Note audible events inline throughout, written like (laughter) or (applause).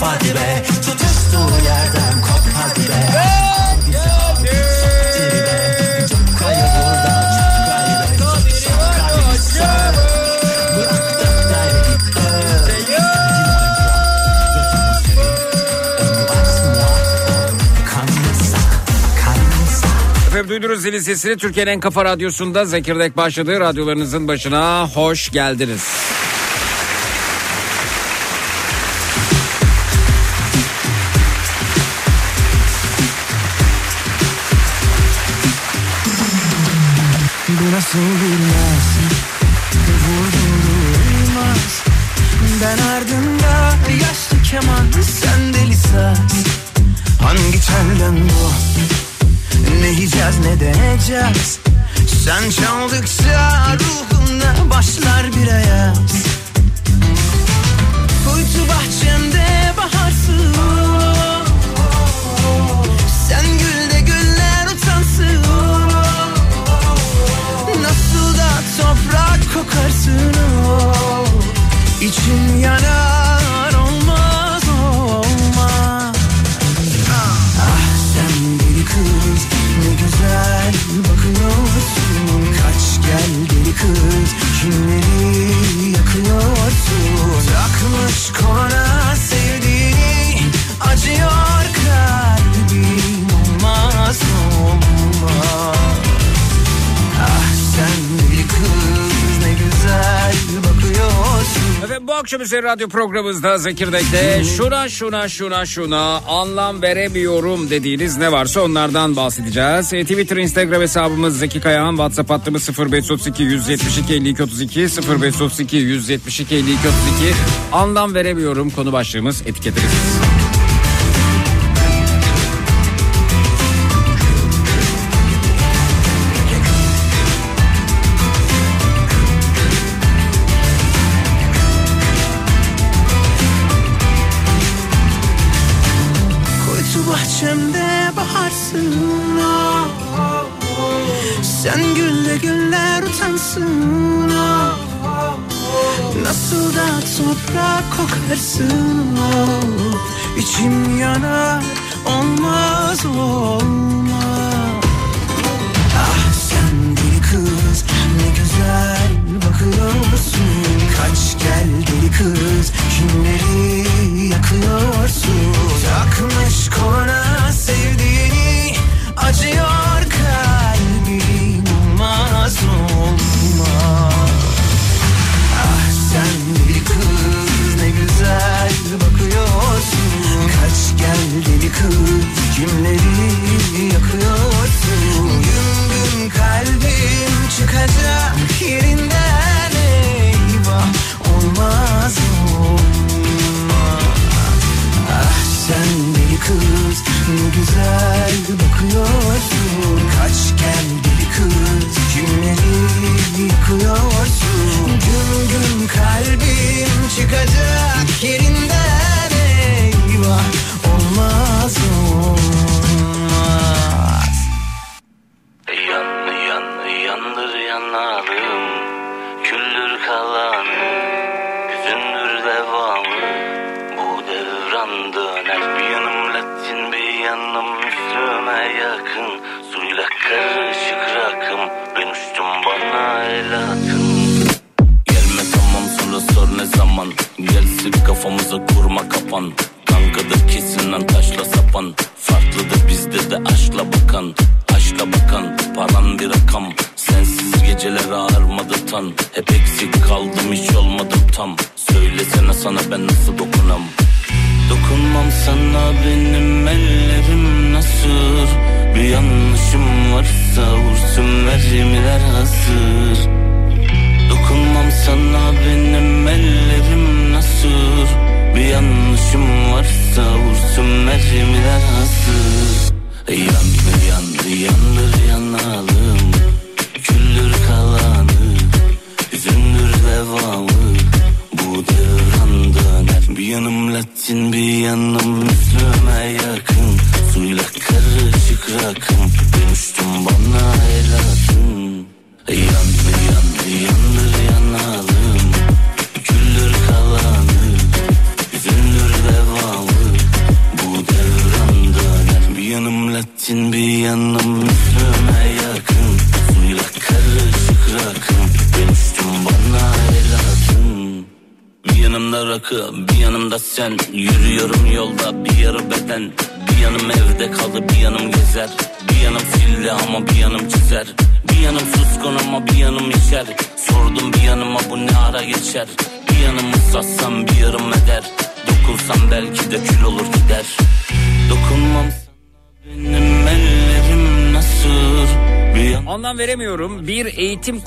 hop hadi be Tutuştuğu yerden kop hadi be Hadi be Efendim duydunuz zilin sesini Türkiye'nin en kafa radyosunda Zekirdek başladığı radyolarınızın başına hoş geldiniz. Akşam üzeri radyo programımızda Zekirdek'te şuna şuna şuna şuna anlam veremiyorum dediğiniz ne varsa onlardan bahsedeceğiz. E, Twitter, Instagram hesabımız Zeki Kayağan, WhatsApp hattımız 0532 172 52 32 0532 172 52 32 anlam veremiyorum konu başlığımız etiketiniz. Bahçemde baharsın oh. Sen gülle güller utansın oh. Nasıl da toprak kokarsın oh. İçim yanar olmaz olmaz Ah sen deli kız ne güzel bakıyorsun Kaç gel deli kız kimleri yakıyorsun? Takmış kona sevdiğini acıyor kalbim olmaz Ah sen deli kız ne güzel bakıyorsun. Kaç gel deli kız kimleri yakıyorsun? Gün gün kalbim çıkacak yerinden Olmaz olmaz. Ah sen deli kız ne güzel bakıyorsun. Kaç gel deli kız kimleri yıkıyorsun. Gün gün kalbim çıkacak yerinden eyvah. Olmaz olmaz zaman. Gelsin kafamıza kurma kapan. Kankada kesin lan taşla sapan. Farklıdır bizde de aşkla bakan. Aşkla bakan paran bir rakam. Sensiz geceler ağırmadı tan. Hep eksik kaldım hiç olmadım tam. Söylesene sana ben nasıl dokunam? Dokunmam sana benim ellerim nasıl? Bir yanlışım varsa vursun mermiler hazır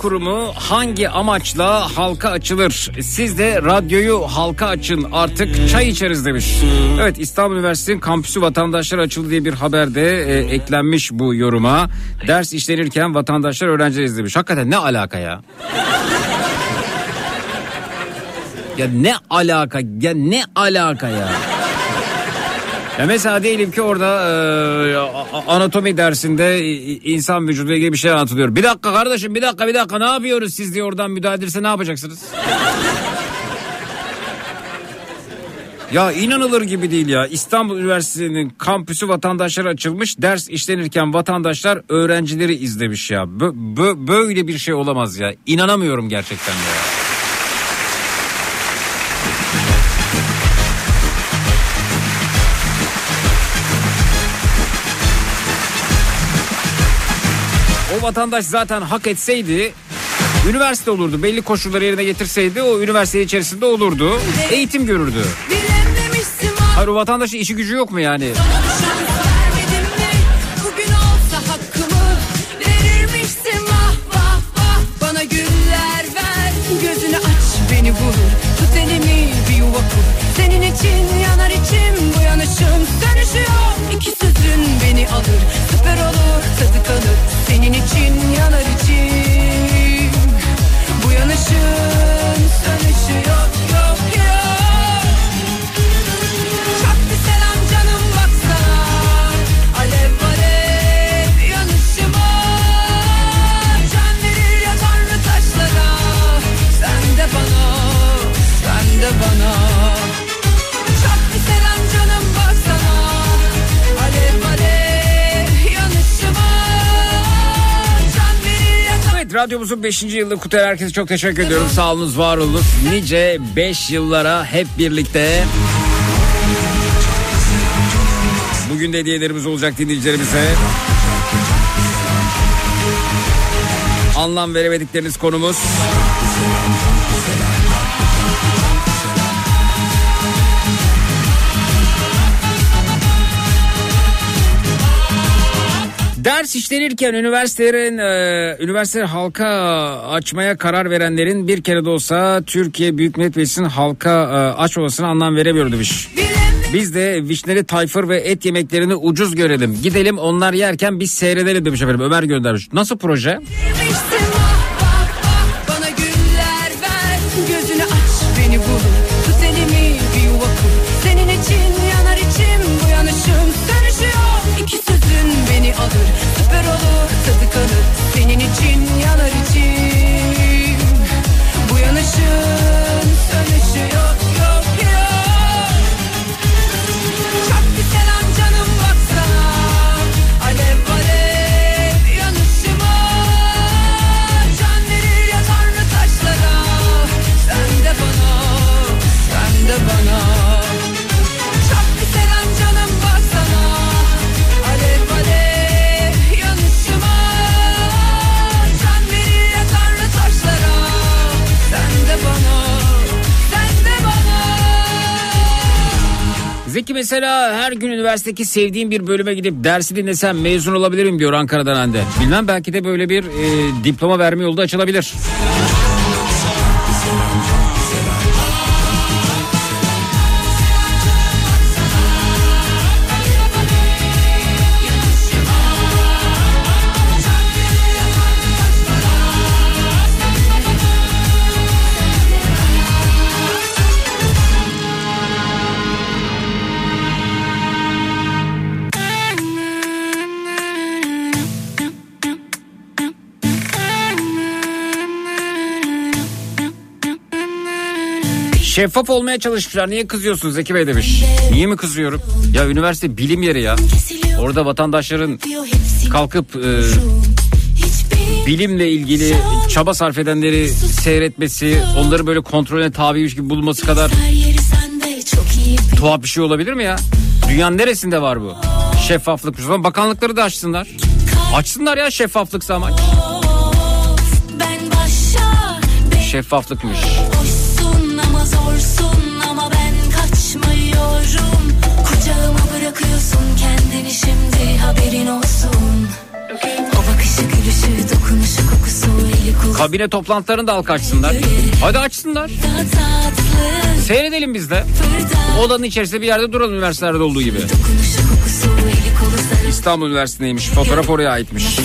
kurumu hangi amaçla halka açılır? Siz de radyoyu halka açın artık çay içeriz demiş. Evet İstanbul Üniversitesi'nin kampüsü vatandaşlar açıldı diye bir haberde e, eklenmiş bu yoruma. Ders işlenirken vatandaşlar öğrenciler izlemiş. Hakikaten ne alaka ya? Ya ne alaka? Ya ne alaka ya? Ya mesela diyelim ki orada e, anatomi dersinde insan vücuduyla ilgili bir şey anlatılıyor. Bir dakika kardeşim bir dakika bir dakika ne yapıyoruz siz diye oradan müdahale edilse ne yapacaksınız? Ya inanılır gibi değil ya. İstanbul Üniversitesi'nin kampüsü vatandaşlara açılmış. Ders işlenirken vatandaşlar öğrencileri izlemiş ya. Bö- bö- böyle bir şey olamaz ya. İnanamıyorum gerçekten ya. O vatandaş zaten hak etseydi üniversite olurdu. Belli koşulları yerine getirseydi o üniversite içerisinde olurdu. Eğitim görürdü. Hayır o vatandaşın işi gücü yok mu yani? İçin yanar içim. Bu yanışım Dönüşüyor iki sözün beni alır tadı kalır Senin için yanar içim Bu yanışın sönüşü yok Radyomuzun 5. yılını kutlayan herkese çok teşekkür ediyorum. Sağ olunuz var olunuz. Nice 5 yıllara hep birlikte. Bugün de hediyelerimiz olacak dinleyicilerimize. Anlam veremedikleriniz konumuz. Ders işlenirken üniversitelerin e, üniversiteleri halka açmaya karar verenlerin bir kere de olsa Türkiye Büyük Millet Meclisi'nin halka e, açmamasına anlam veremiyor demiş. Biz de vişneli tayfır ve et yemeklerini ucuz görelim. Gidelim onlar yerken biz seyredelim demiş efendim. Ömer göndermiş. Nasıl proje? Vermişsin mesela her gün üniversitedeki sevdiğim bir bölüme gidip dersi dinlesem mezun olabilirim diyor Ankara'dan Hande. Bilmem belki de böyle bir e, diploma verme yolu da açılabilir. Şeffaf olmaya çalışmışlar. Niye kızıyorsun Zeki Bey demiş. Niye mi kızıyorum? Ya üniversite bilim yeri ya. Orada vatandaşların kalkıp e, bilimle ilgili çaba sarf edenleri seyretmesi, onları böyle kontrolüne tabiymiş gibi bulması kadar tuhaf bir şey olabilir mi ya? Dünyanın neresinde var bu? Şeffaflık. Bakanlıkları da açsınlar. Açsınlar ya. Ben başa Şeffaflıkmış. Kabine toplantılarını da al kaçsınlar. Hadi açsınlar. Seyredelim biz de. Odanın içerisinde bir yerde duralım üniversitelerde olduğu gibi. İstanbul Üniversitesi'ndeymiş. Fotoğraf oraya aitmiş.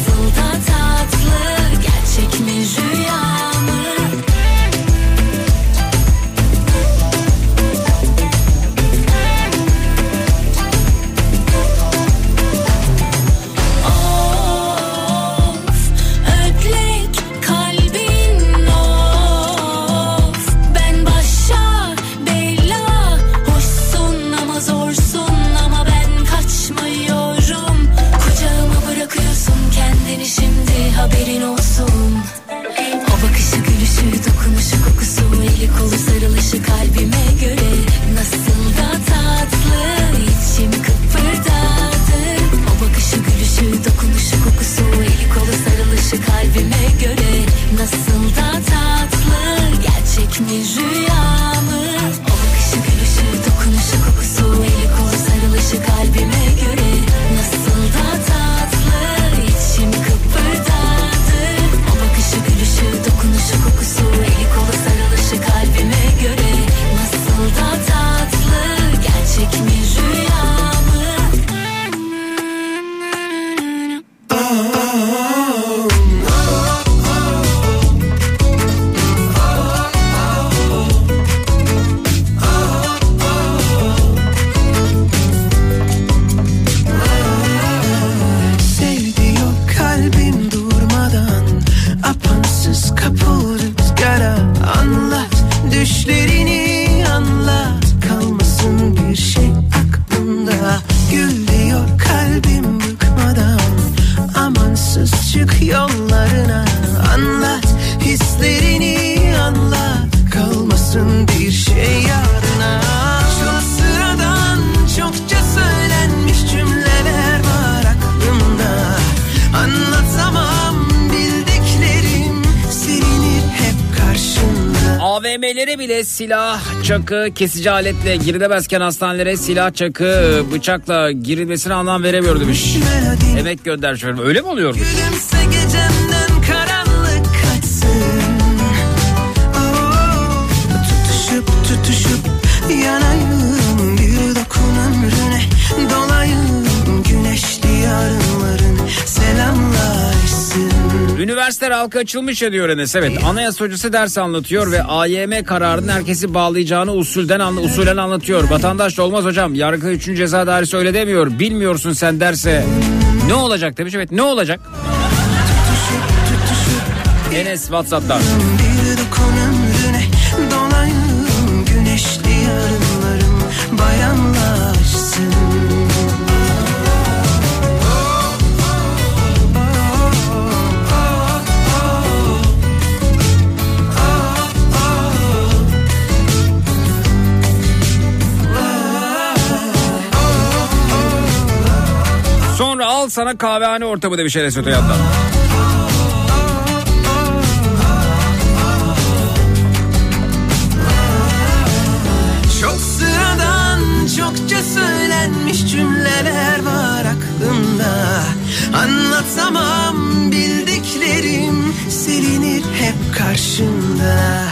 Silah, çakı, kesici aletle girilemezken hastanelere silah, çakı, bıçakla girilmesine anlam veremiyor demiş. Emek gönder şöyle. Öyle mi oluyor? Gülümse gecemden Üniversiteler halka açılmış ya diyor Enes. Evet anayasa hocası ders anlatıyor ve AYM kararının herkesi bağlayacağını usulden anla, usulen anlatıyor. Vatandaş da olmaz hocam. Yargı 3. Ceza Dairesi öyle demiyor. Bilmiyorsun sen derse. Ne olacak demiş. Evet ne olacak? Enes Whatsapp'tan. Al sana kahvehane ortamı demiş Enes öte yandan. Çok sıradan çokça söylenmiş cümleler var aklımda Anlatamam bildiklerim silinir hep karşımda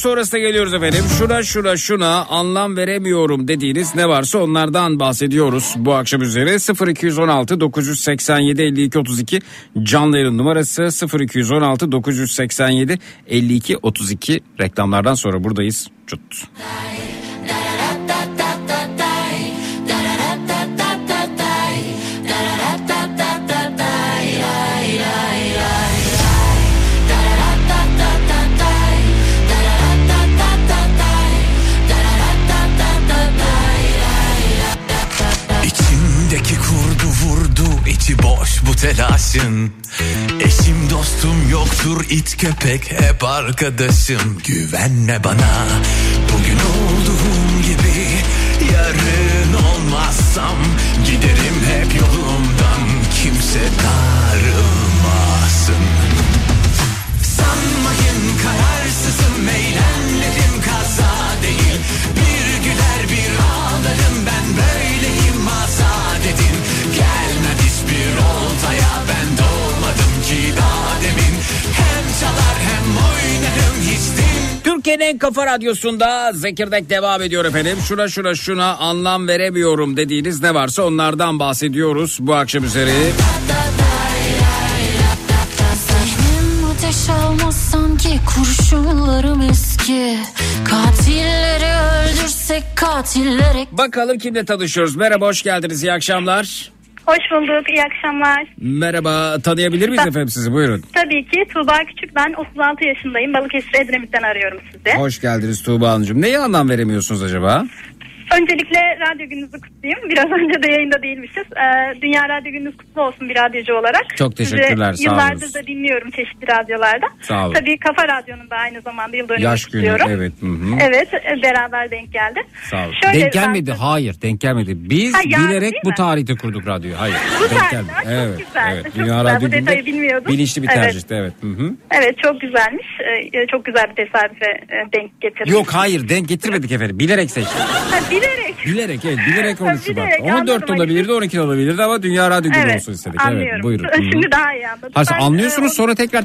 sonrasında geliyoruz efendim. Şuna şuna şuna anlam veremiyorum dediğiniz ne varsa onlardan bahsediyoruz bu akşam üzere. 0216 987 52 32 canlı yayın numarası 0216 987 52 32 reklamlardan sonra buradayız. Cut. İçi boş bu telaşın. Eşim dostum yoktur it köpek hep arkadaşım. Güvenme bana. Bugün olduğum gibi Yarın olmazsam Türkiye'nin en kafa radyosunda Zekirdek devam ediyor efendim. Şuna şuna şuna anlam veremiyorum dediğiniz ne varsa onlardan bahsediyoruz bu akşam üzeri. Ateş almaz sanki kurşunlarım eski Katilleri öldürsek katillere Bakalım kimle tanışıyoruz. Merhaba hoş geldiniz iyi akşamlar. Hoş bulduk, iyi akşamlar. Merhaba tanıyabilir miyiz efendim sizi buyurun. Tabii ki Tuğba Küçük, ben 36 yaşındayım. Balıkesir Edremit'ten arıyorum sizi. Hoş geldiniz Tuğba Hanımcığım. Neye anlam veremiyorsunuz acaba? Öncelikle radyo gününüzü kutlayayım. Biraz (laughs) önce de yayında değilmişiz. Ee, Dünya Radyo Gününüz kutlu olsun bir radyocu olarak. Çok teşekkürler, Sizi sağ yıllardır olun. da dinliyorum çeşitli radyolarda. Sağ olun. Tabii Kafa Radyo'nun da aynı zamanda yıl dönümünü Yaş günü kutluyorum. evet. Hı hı. Evet, e, beraber denk geldi. Sağ olun. Şöyle denk gelmedi ben- hayır denk gelmedi. Biz Ha, yani bilerek bu tarihte kurduk radyoyu. Hayır Bu denk gelmedi. çok Evet, güzel, evet. çok Dünya güzel. Radyo Bu detayı bilmiyordum. bilinçli bir Evet. tercihti evet. Hı hı. Evet, çok güzelmiş. Ee, çok güzel bir tesadüfe e, denk getirdim. Yok hayır denk getirmedik efendim. Bilerek seçtik. Ha, bilerek. Bilerek evet bilerek (laughs) 13 Şubat. bilerek, 14 anladım. de olabilirdi 12 de olabilirdi ama Dünya Radyo Günü olsun istedik. anlıyorum. Evet buyurun. (laughs) Şimdi daha iyi anladım. Ben, anlıyorsunuz e, sonra tekrar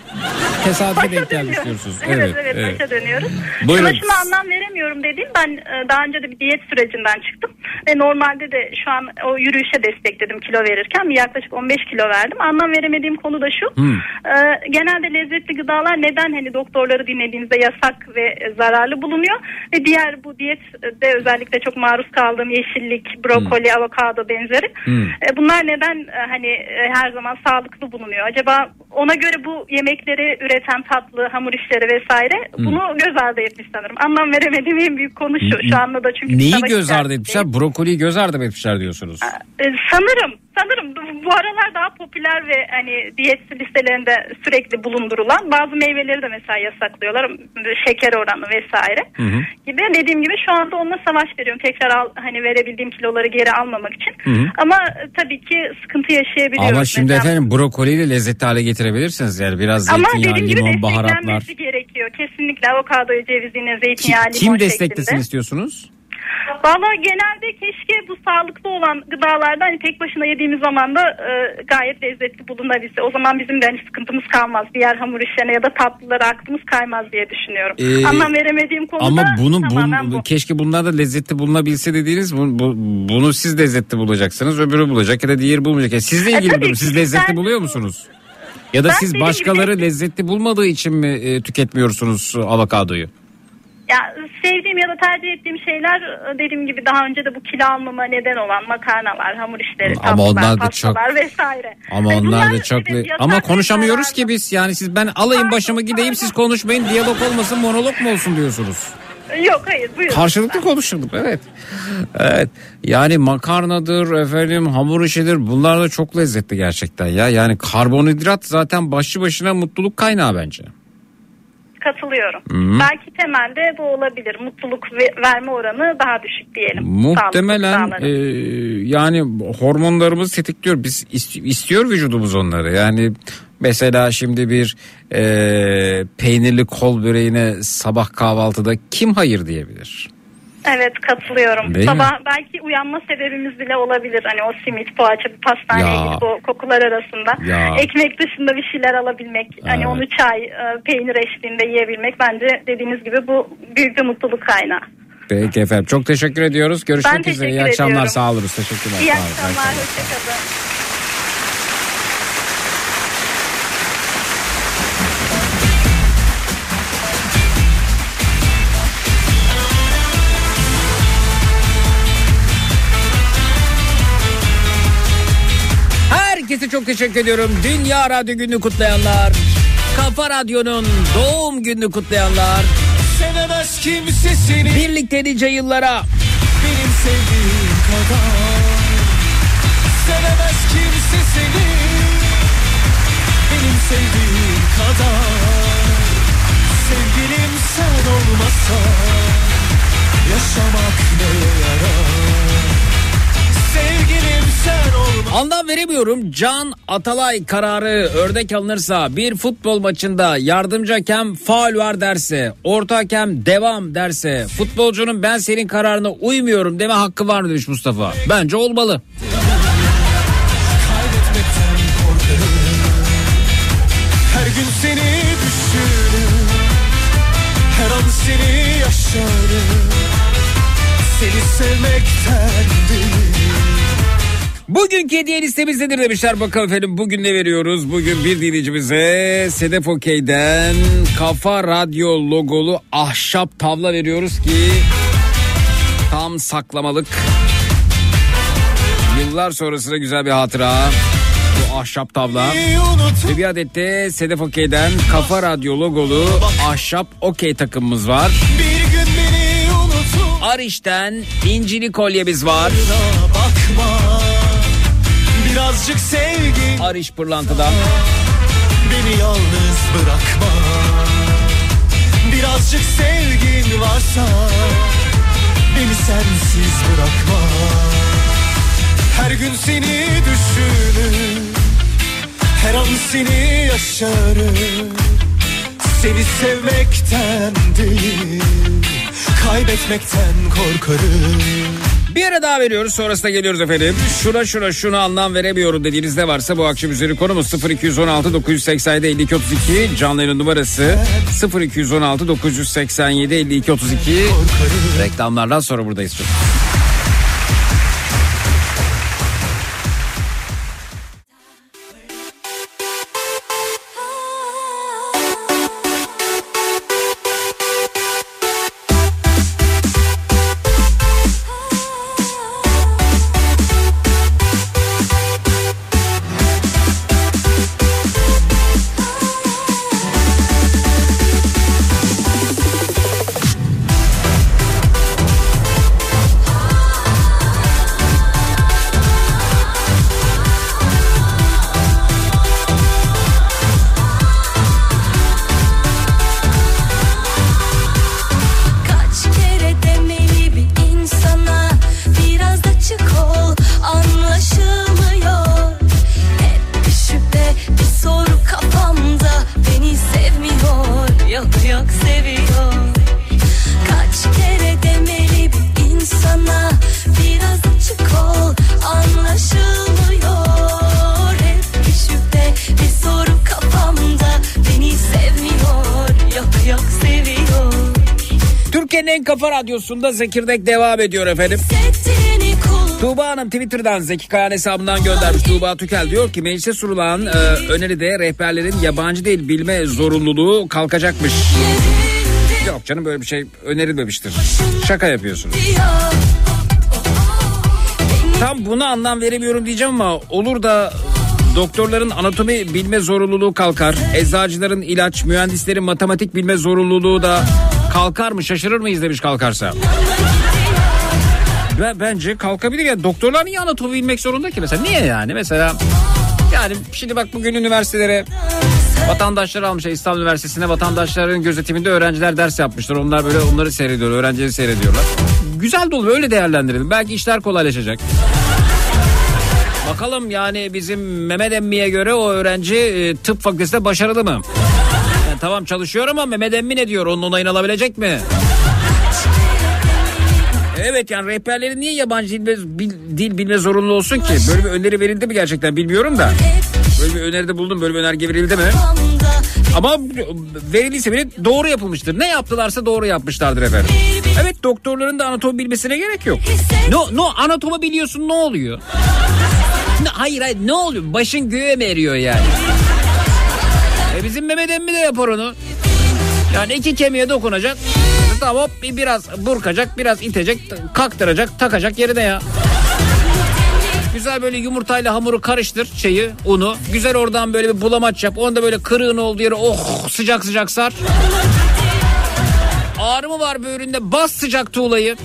tesadüfe denk gelmiş diyorsunuz. Evet evet, başa dönüyoruz. Buyurun. Şuna şuna anlam veremiyorum dediğim ben e, daha önce de bir diyet sürecinden çıktım. Ve normalde de şu an o yürüyüşe destekledim kilo verirken. Yaklaşık 15 kilo verdim. Anlam veremediğim konu da şu. Hmm. e, genelde lezzetli gıdalar neden hani doktorları dinlediğinizde yasak ve zararlı bulunuyor. Ve diğer bu diyette özellikle çok maruz kaldığım yeşillik, brokoli, avokado benzeri. Hmm. E, bunlar neden e, hani e, her zaman sağlıklı bulunuyor? Acaba ona göre bu yemekleri üreten tatlı, hamur işleri vesaire Hmm. bunu göz ardı etmiş sanırım. Anlam veremediğim en büyük konu şu. Şu anda da çünkü Neyi göz ardı etmişler? Brokoliyi göz ardı mı etmişler diyorsunuz. E, sanırım sanırım bu- aralar daha popüler ve hani diyet listelerinde sürekli bulundurulan bazı meyveleri de mesela yasaklıyorlar şeker oranı vesaire Hı hı. gibi dediğim gibi şu anda onunla savaş veriyorum tekrar al, hani verebildiğim kiloları geri almamak için Hı hı. ama e, tabii ki sıkıntı yaşayabiliyoruz. Ama şimdi Mesela- efendim brokoliyi de lezzetli hale getirebilirsiniz. Yani biraz ama zeytinyağı, limon, baharatlar. desteklenmesi gerekiyor. Kesinlikle avokadoyu, cevizini, zeytinyağı, Kim, limon kim şeklinde. desteklesin istiyorsunuz? Valla genelde keşke bu sağlıklı olan gıdalarda hani tek başına yediğimiz zaman da e, gayet lezzetli bulunabilse. O zaman bizim de hani sıkıntımız kalmaz. Diğer hamur işlerine ya da tatlılara aklımız kaymaz diye düşünüyorum. Ee, Anlam veremediğim konuda Ama bunu bun, bu. keşke bunlar da lezzetli bulunabilse dediğiniz bu, bu- bunu siz lezzetli bulacaksınız öbürü bulacak ya da diğeri bulmayacak. Yani sizle ilgili E, durum. Siz lezzetli Ben- buluyor musunuz? Ya da Ben siz başkaları gibi- lezzetli bulmadığı için mi e, tüketmiyorsunuz avokadoyu? Ya sevdiğim ya da tercih ettiğim şeyler e, dediğim gibi daha önce de bu kilo almama neden olan makarnalar, hamur işleri, Ama tatlılar, onlar da pastalar vesaire. Ama Hani onlar da çok evet, ama konuşamıyoruz ki biz yani siz ben alayım başımı gideyim siz konuşmayın diyalog olmasın monolog mu olsun diyorsunuz. Yok hayır buyurun. Karşılıklı konuşurduk evet. Evet. Yani makarnadır efendim hamur işidir bunlar da çok lezzetli gerçekten ya. Yani karbonhidrat zaten başlı başına mutluluk kaynağı bence. Katılıyorum. Hı. Belki temelde bu olabilir. Mutluluk ve- verme oranı daha düşük diyelim. Muhtemelen e, yani hormonlarımız tetikliyor. Biz ist- istiyor vücudumuz onları. Yani mesela şimdi bir e, peynirli kol böreğine sabah kahvaltıda kim hayır diyebilir? Evet katılıyorum. Değil mi? Sabah belki uyanma sebebimiz bile olabilir. Hani o simit, poğaça, bir pastaneye Ya. gidip o kokular arasında. Ya. Ekmek dışında bir şeyler alabilmek. Hani Evet. onu çay, e, peynir eşliğinde yiyebilmek. Bence dediğiniz gibi bu büyük bir mutluluk kaynağı. Peki efendim çok teşekkür ediyoruz. Görüşmek Ben üzere. İyi akşamlar ediyorum. sağ oluruz. Teşekkürler. İyi akşamlar. Hoşçakalın. için çok teşekkür ediyorum. Dünya Radyo Günü kutlayanlar, Kafa Radyo'nun doğum gününü kutlayanlar. Sevemez kimse seni. Birlikte nice yıllara. Benim sevdiğim kadar. Sevemez kimse seni. Benim sevdiğim kadar. Sevgilim sen olmasan yaşamak neye yarar? Anlam veremiyorum. Can Atalay kararı ördek alınırsa bir futbol maçında yardımcı hakem faul var derse, orta hakem devam derse, futbolcunun ben senin kararına uymuyorum deme hakkı var mı demiş Mustafa. Bence olmalı. Her gün seni düşünürüm Her an seni yaşarım Seni sevmekten değil Bugünkü hediye listemiz nedir demişler bakalım efendim. Bugün ne veriyoruz? Bugün bir dinleyicimize Sedef Okey'den Kafa Radyo logolu ahşap tavla veriyoruz ki tam saklamalık. Yıllar sonrasında güzel bir hatıra. Bu ahşap tavla. Ve bir adet de Sedef Okey'den Kafa Radyo logolu ahşap okey takımımız var. Ariş'ten incili kolyemiz var. Birazcık sevgi. Ariş pırlantıdan. Beni yalnız bırakma. Birazcık sevgin varsa Beni sensiz bırakma. Her gün seni düşünür Her an seni yaşarım. Seni sevmekten değil Kaybetmekten korkarım Bir ara daha veriyoruz sonrasında geliyoruz efendim. Şuna şuna şuna anlam veremiyorum dediğiniz ne varsa bu akşam üzeri konumuz 0216 987 52 32 canlı yayın numarası 0216 987 52 32 reklamlardan sonra buradayız. Çok. Radyosunda Zekirdek devam ediyor efendim. Tuğba Hanım Twitter'dan Zeki Kayan hesabından göndermiş. Tuğba Tükel diyor ki meclise sunulan e, öneride rehberlerin yabancı dil bilme zorunluluğu kalkacakmış. Yok canım böyle bir şey önerilmemiştir. Şaka yapıyorsunuz. Tam buna anlam veremiyorum diyeceğim ama olur da doktorların anatomi bilme zorunluluğu kalkar. Eczacıların ilaç, mühendislerin matematik bilme zorunluluğu da kalkar mı şaşırır mıyız demiş kalkarsa. Ve bence kalkabilir ya. Doktorlar niye anatomi bilmek zorunda ki mesela? Niye yani? Mesela yani şimdi bak bugün üniversitelere vatandaşlar almışlar İstanbul Üniversitesi'ne vatandaşların gözetiminde öğrenciler ders yapmışlar. Onlar böyle onları seyrediyor, öğrencileri seyrediyorlar. Güzel de olur öyle değerlendirelim. Belki işler kolaylaşacak. Bakalım yani bizim Mehmet Emmi'ye göre o öğrenci e, tıp fakültesinde başarılı mı? Yani tamam çalışıyor ama Mehmet Emmi ne diyor? Onun onayını alabilecek mi? Evet yani rehberlerin niye yabancı dil, bil- dil bilme zorunlu olsun ki? Böyle bir öneri verildi mi gerçekten bilmiyorum da. Böyle bir öneride buldum böyle bir önerge verildi mi? Ama verildiyse bile doğru yapılmıştır. Ne yaptılarsa doğru yapmışlardır efendim. Evet doktorların da anatomi bilmesine gerek yok. No, no anatomi biliyorsun ne oluyor? Hayır hayır ne oluyor? Başın göğe mi eriyor yani? E bizim Mehmet emmi de yapar onu. Yani iki kemiğe dokunacak. Tamam hop bir- biraz burkacak, biraz itecek, kaktıracak, takacak yerine ya. Güzel böyle yumurtayla hamuru karıştır şeyi, unu. Güzel oradan böyle bir bulamaç yap. Onda böyle kırığın olduğu yere oh sıcak sıcak sar. Ağrı mı var böğründe bas sıcak tuğlayı.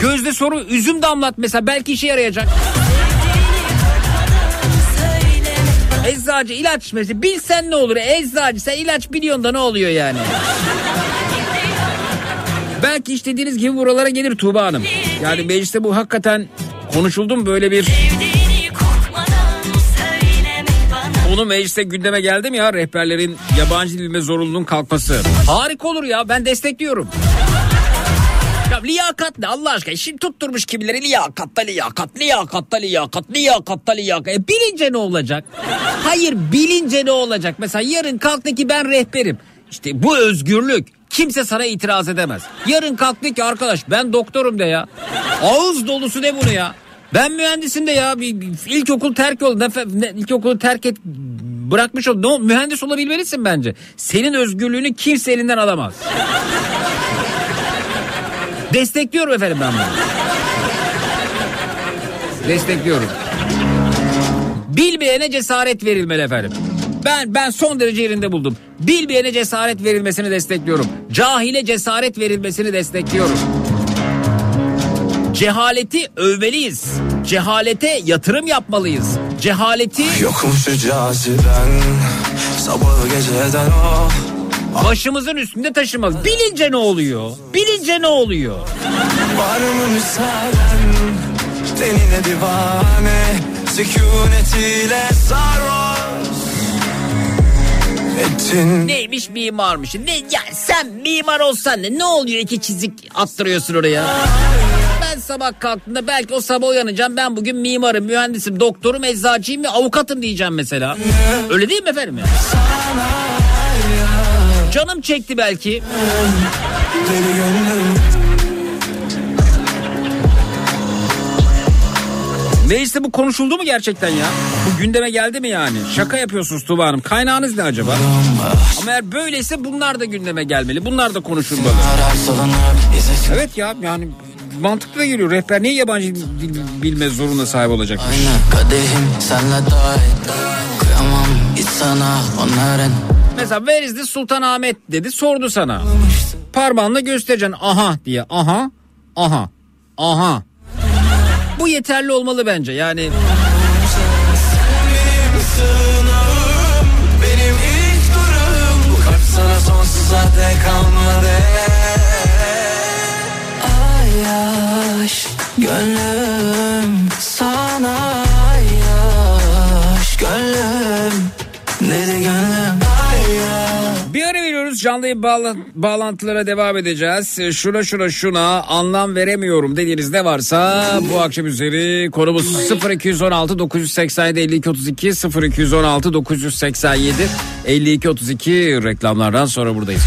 Gözde soru üzüm damlat mesela belki işe yarayacak. Eczacı ilaç mesela bilsen ne olur eczacı sen ilaç biliyorsun da ne oluyor yani. Belki istediğiniz gibi buralara gelir Tuğba Hanım. Yani mecliste bu hakikaten konuşuldu mu böyle bir... Onu mecliste gündeme geldi mi ya rehberlerin yabancı dil bilme zorunluluğunun kalkması? Harika olur ya ben destekliyorum. Ya liyakat ne Allah aşkına? Şimdi tutturmuş kimileri liyakatta liyakat, liyakatta liyakat, liyakatta liyakat. E bilince ne olacak? Hayır bilince ne olacak? Mesela yarın kalktı ki ben rehberim. İşte bu özgürlük. Kimse sana itiraz edemez. Yarın kalktı ki arkadaş ben doktorum de ya. Ağız dolusu ne bunu ya? Ben mühendisim de ya. Bir, ilkokul terk. Ne, ne, ilkokulu terk et bırakmış ol. Ne, mühendis olabilmelisin bence. Senin özgürlüğünü kimse elinden alamaz. Destekliyorum efendim ben bunu. Destekliyorum. Bilmeyene cesaret verilmeli efendim. Ben ben son derece yerinde buldum. Bilmeyene cesaret verilmesini destekliyorum. Cahile cesaret verilmesini destekliyorum. Cehaleti övmeliyiz. Cehalete yatırım yapmalıyız. Cehaleti Yokum şu caziben Sabahı geceden o başımızın üstünde taşımalı. Bilince ne oluyor? Bilince ne oluyor? Var mı müsaaden divane Sükunetiyle sarhoş Ettin Neymiş mimarmış. Ne ya sen mimar olsan ne? Ne oluyor iki çizik attırıyorsun oraya? Ben sabah kalktığımda belki o sabah uyanacağım. Ben bugün mimarım, mühendisim, doktorum, eczacıyım ve avukatım diyeceğim mesela. Öyle değil mi efendim? ya? Canım çekti belki. Mecliste bu konuşuldu mu gerçekten ya? Bu gündeme geldi mi yani? Şaka yapıyorsunuz Tuba Hanım. Kaynağınız ne acaba? Ama eğer böyleyse bunlar da gündeme gelmeli. Bunlar da konuşulmalı. Evet ya yani mantıklı da geliyor. Rehber niye yabancı dil bilme zoruna sahip olacakmış? Aynı kadehim senle dahil Kıyamam git sana onların Mesela where is the Sultanahmet dedi sordu sana. Parmağınla göstereceksin aha diye. Aha, aha, aha. Bu yeterli olmalı bence yani. Sığınağım Benim canlı bağlantılara devam edeceğiz. Ee, Şuna şuna şuna anlam veremiyorum dediğiniz ne varsa bu akşam üzeri konumuz 0216 987 52 32 0216 987 52 32 reklamlardan sonra buradayız.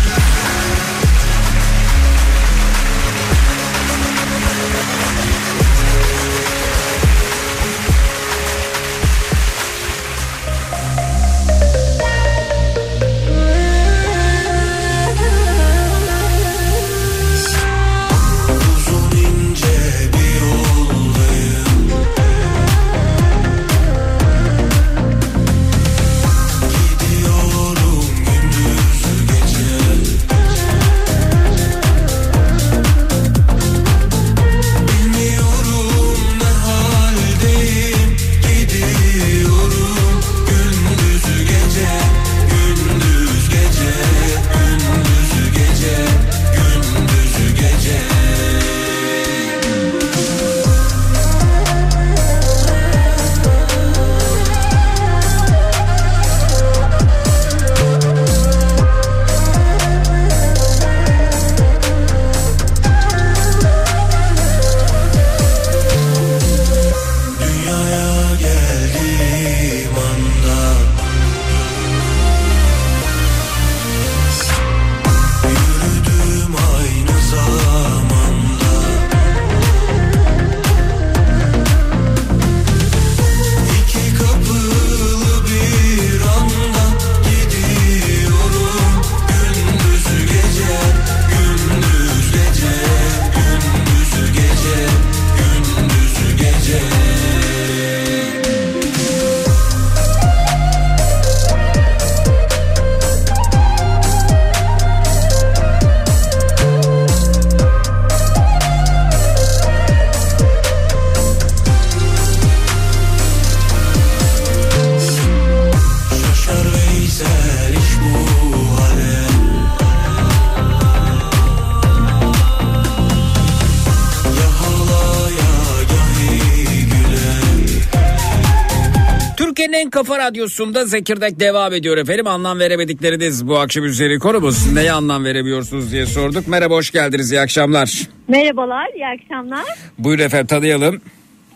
Kafa radyosunda Zekirdek devam ediyor efendim. Anlam veremedikleriniz bu akşam üzeri konumuz. Neye anlam veremiyorsunuz diye sorduk. Merhaba hoş geldiniz iyi akşamlar. Merhabalar, iyi akşamlar. Buyurun efendim tanıyalım.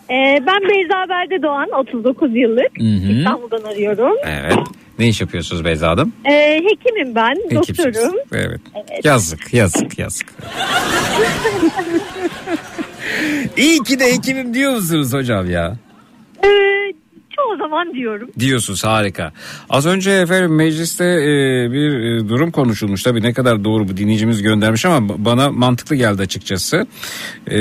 Ee, ben Beyza Berde Doğan, 39 yıllık. İstanbul'dan arıyorum. Evet. Ne iş yapıyorsunuz Beyza Hanım? Ee, hekimim ben, Hekimsiniz. doktorum. Evet. Evet. Yazık yazık yazık. (laughs) İyi ki de hekimim diyor musunuz hocam ya? Ee, çoğu zaman diyorum. Diyorsunuz harika. Az önce efendim mecliste e, bir e, durum konuşulmuş. Tabii ne kadar doğru bu dinleyicimiz göndermiş ama ba- bana mantıklı geldi açıkçası. E,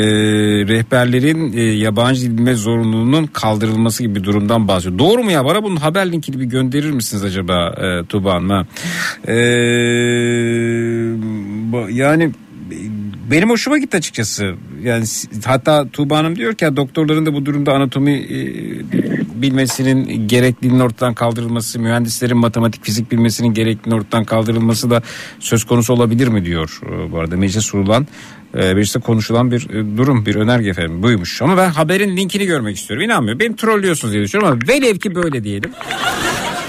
rehberlerin e, yabancı dil bilme zorunluluğunun kaldırılması gibi bir durumdan bahsediyor. Doğru mu ya? Bana bunun haber linkini bir gönderir misiniz acaba e, Tuba Hanım? ha? E, yani benim hoşuma gitti açıkçası. Yani hatta Tuğba Hanım diyor ki doktorların da bu durumda anatomi e, bilmesinin gerekliliğinin ortadan kaldırılması, mühendislerin matematik fizik bilmesinin gerekliliğinin ortadan kaldırılması da söz konusu olabilir mi diyor e, bu arada meclis sunulan e, mecliste konuşulan bir e, durum, bir önerge efendim buymuş. Ama ben haberin linkini görmek istiyorum. İnanmıyorum. Beni trollüyorsunuz diye düşünüyorum ama velev ki böyle diyelim.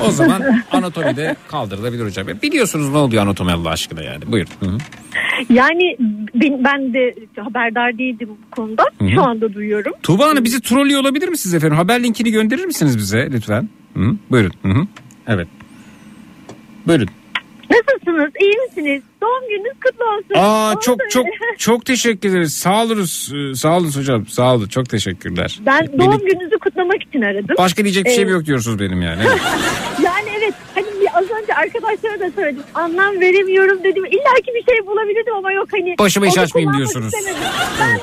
O zaman (laughs) anatomide kaldırılabilir hocam. Biliyorsunuz ne oluyor anatomi Allah aşkına yani. Buyurun. Hı hı. Yani ben, ben de haberdar değildim bu konuda. Hı hı. Şu anda duyuyorum. Tuğba Hanım bizi trollüyor olabilir misiniz efendim? Haber linkini gönderir misiniz bize lütfen? Hı hı. Buyurun. Hı hı. Evet. Buyurun. Nasılsınız? İyi misiniz? Doğum gününüz kutlu olsun. Aa Onu çok da- çok (laughs) çok teşekkür ederiz. Sağ olunuz. Ee, Sağ olun hocam. Sağ olun. Çok teşekkürler. Ben Beni- doğum gününüzü kutlamak için aradım. Başka diyecek bir şeyim Ee, yok diyorsunuz benim yani. Evet. (laughs) Yani evet hani bir az önce arkadaşlara da söyledim. Anlam veremiyorum dedim. İlla ki bir şey bulabilirdim ama yok hani. Başıma iş onu açmayayım kullanmak diyorsunuz. istemedim. Ben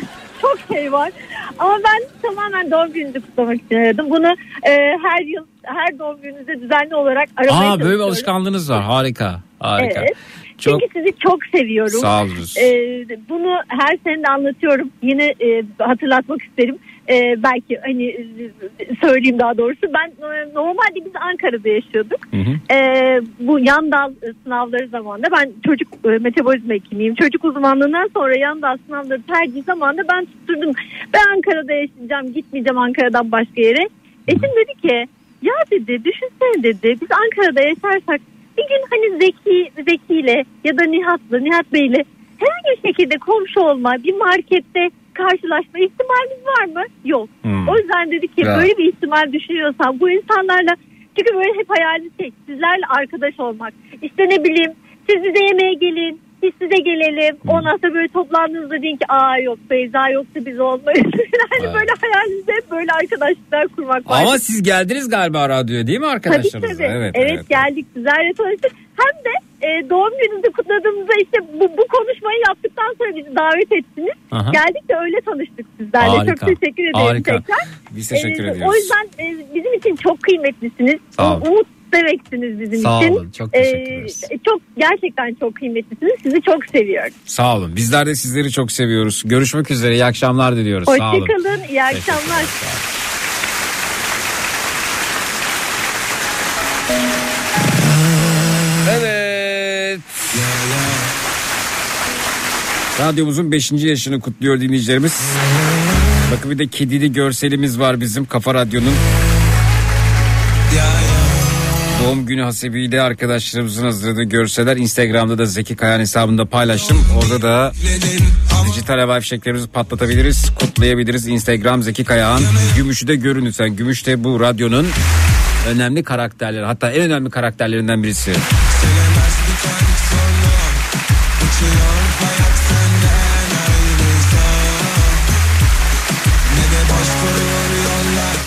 (laughs) çok şey var. Ama ben tamamen doğum gününüzü kutlamak için aradım. Bunu e, her yıl her doğum gününüzde düzenli olarak aramaya Aa böyle bir alışkanlığınız var. Harika. Harika. Evet. Çok Çünkü sizi çok seviyorum. sağ olunuz. Ee, bunu her sene de anlatıyorum. Yine e, hatırlatmak isterim. Ee, belki hani e, söyleyeyim daha doğrusu. Ben e, normalde biz Ankara'da yaşıyorduk. Hı hı. Ee, bu yan dal e, sınavları zamanında ben çocuk e, metabolizma hekimiyim. Çocuk uzmanlığından sonra yan dal sınavları tercih zamanında ben tutturdum. Ben Ankara'da yaşayacağım. Gitmeyeceğim Ankara'dan başka yere. Eşim dedi ki ya dedi düşünsene dedi biz Ankara'da yaşarsak bir gün hani Zeki Zeki'yle ya da Nihat'la Nihat Bey'le herhangi bir şekilde komşu olma bir markette karşılaşma ihtimalimiz var mı? Yok. Hmm. O yüzden dedi ki Bravo. böyle bir ihtimal düşünüyorsan bu insanlarla çünkü böyle hep hayalini şey sizlerle arkadaş olmak. İşte ne bileyim siz bize yemeğe gelin biz size gelelim. Hmm. Ondan sonra böyle toplandığınızda deyin ki aa yok Beyza yoksa biz olmayız. (laughs) yani Evet. böyle hayalinizde hep böyle arkadaşlıklar kurmak var. Ama siz geldiniz galiba radyoya değil mi Tabii arkadaşlarınızla? tabii. Evet, geldik sizlerle tanıştık. Hem de e, doğum gününüzü kutladığımızda işte bu, bu konuşmayı yaptıktan sonra bizi davet ettiniz. Aha. Geldik de öyle tanıştık sizlerle. Harika. Çok teşekkür ederim Harika. tekrar. Biz teşekkür E, ediyoruz. O yüzden e, bizim için çok kıymetlisiniz. Sağ olun. Umut demeksiniz bizim Sağ için. olun, çok E, teşekkür ederiz. çok gerçekten çok kıymetlisiniz. Sizi çok seviyorum. Sağ olun. Bizler de sizleri çok seviyoruz. Görüşmek üzere. İyi akşamlar diliyoruz. Sağ olun. Hoşçakalın. İyi akşamlar. Radyomuzun 5. yaşını kutluyor dinleyicilerimiz. Bakın bir de kedili görselimiz var bizim Kafa Radyo'nun. Doğum günü hasebiyle arkadaşlarımızın hazırladığı görseler Instagram'da da Zeki Kayan hesabında paylaştım. Orada da dijital hava fişeklerimizi patlatabiliriz, kutlayabiliriz. Instagram Zeki Kayan. Gümüşü de görün lütfen. Gümüş de bu radyonun önemli karakterleri hatta en önemli karakterlerinden birisi.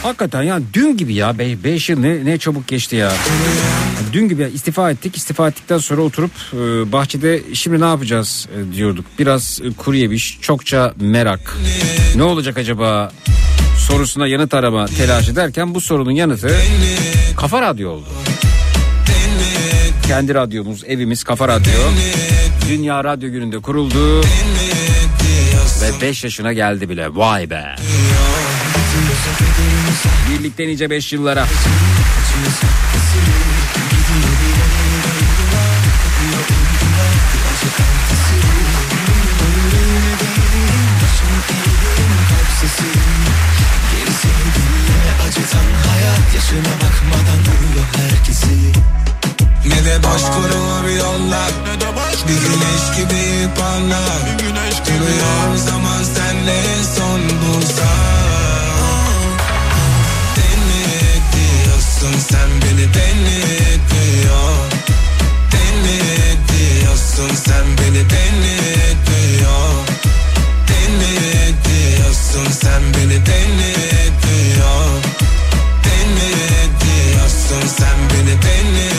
Hakikaten ya dün gibi ya 5 yıl ne, ne çabuk geçti ya. Dün gibi ya, istifa ettik. İstifa ettikten sonra oturup e, bahçede şimdi ne yapacağız e, diyorduk. Biraz e, kuru yemiş, çokça merak. Ne olacak acaba sorusuna yanıt arama telaşı derken bu sorunun yanıtı Kafa Radyo oldu. Kendi radyomuz, evimiz Kafa Radyo. Dünya Radyo Günü'nde kuruldu. Ve 5 yaşına geldi bile. Vay be. Birlikte nice 5 yıllara. Gibi. Parlar Duruyor zaman senle son bulsam Deli diyorsun sen beni deli diyor Deli diyorsun sen beni deli diyor Deli diyorsun sen beni deli diyor Deli diyorsun sen beni deli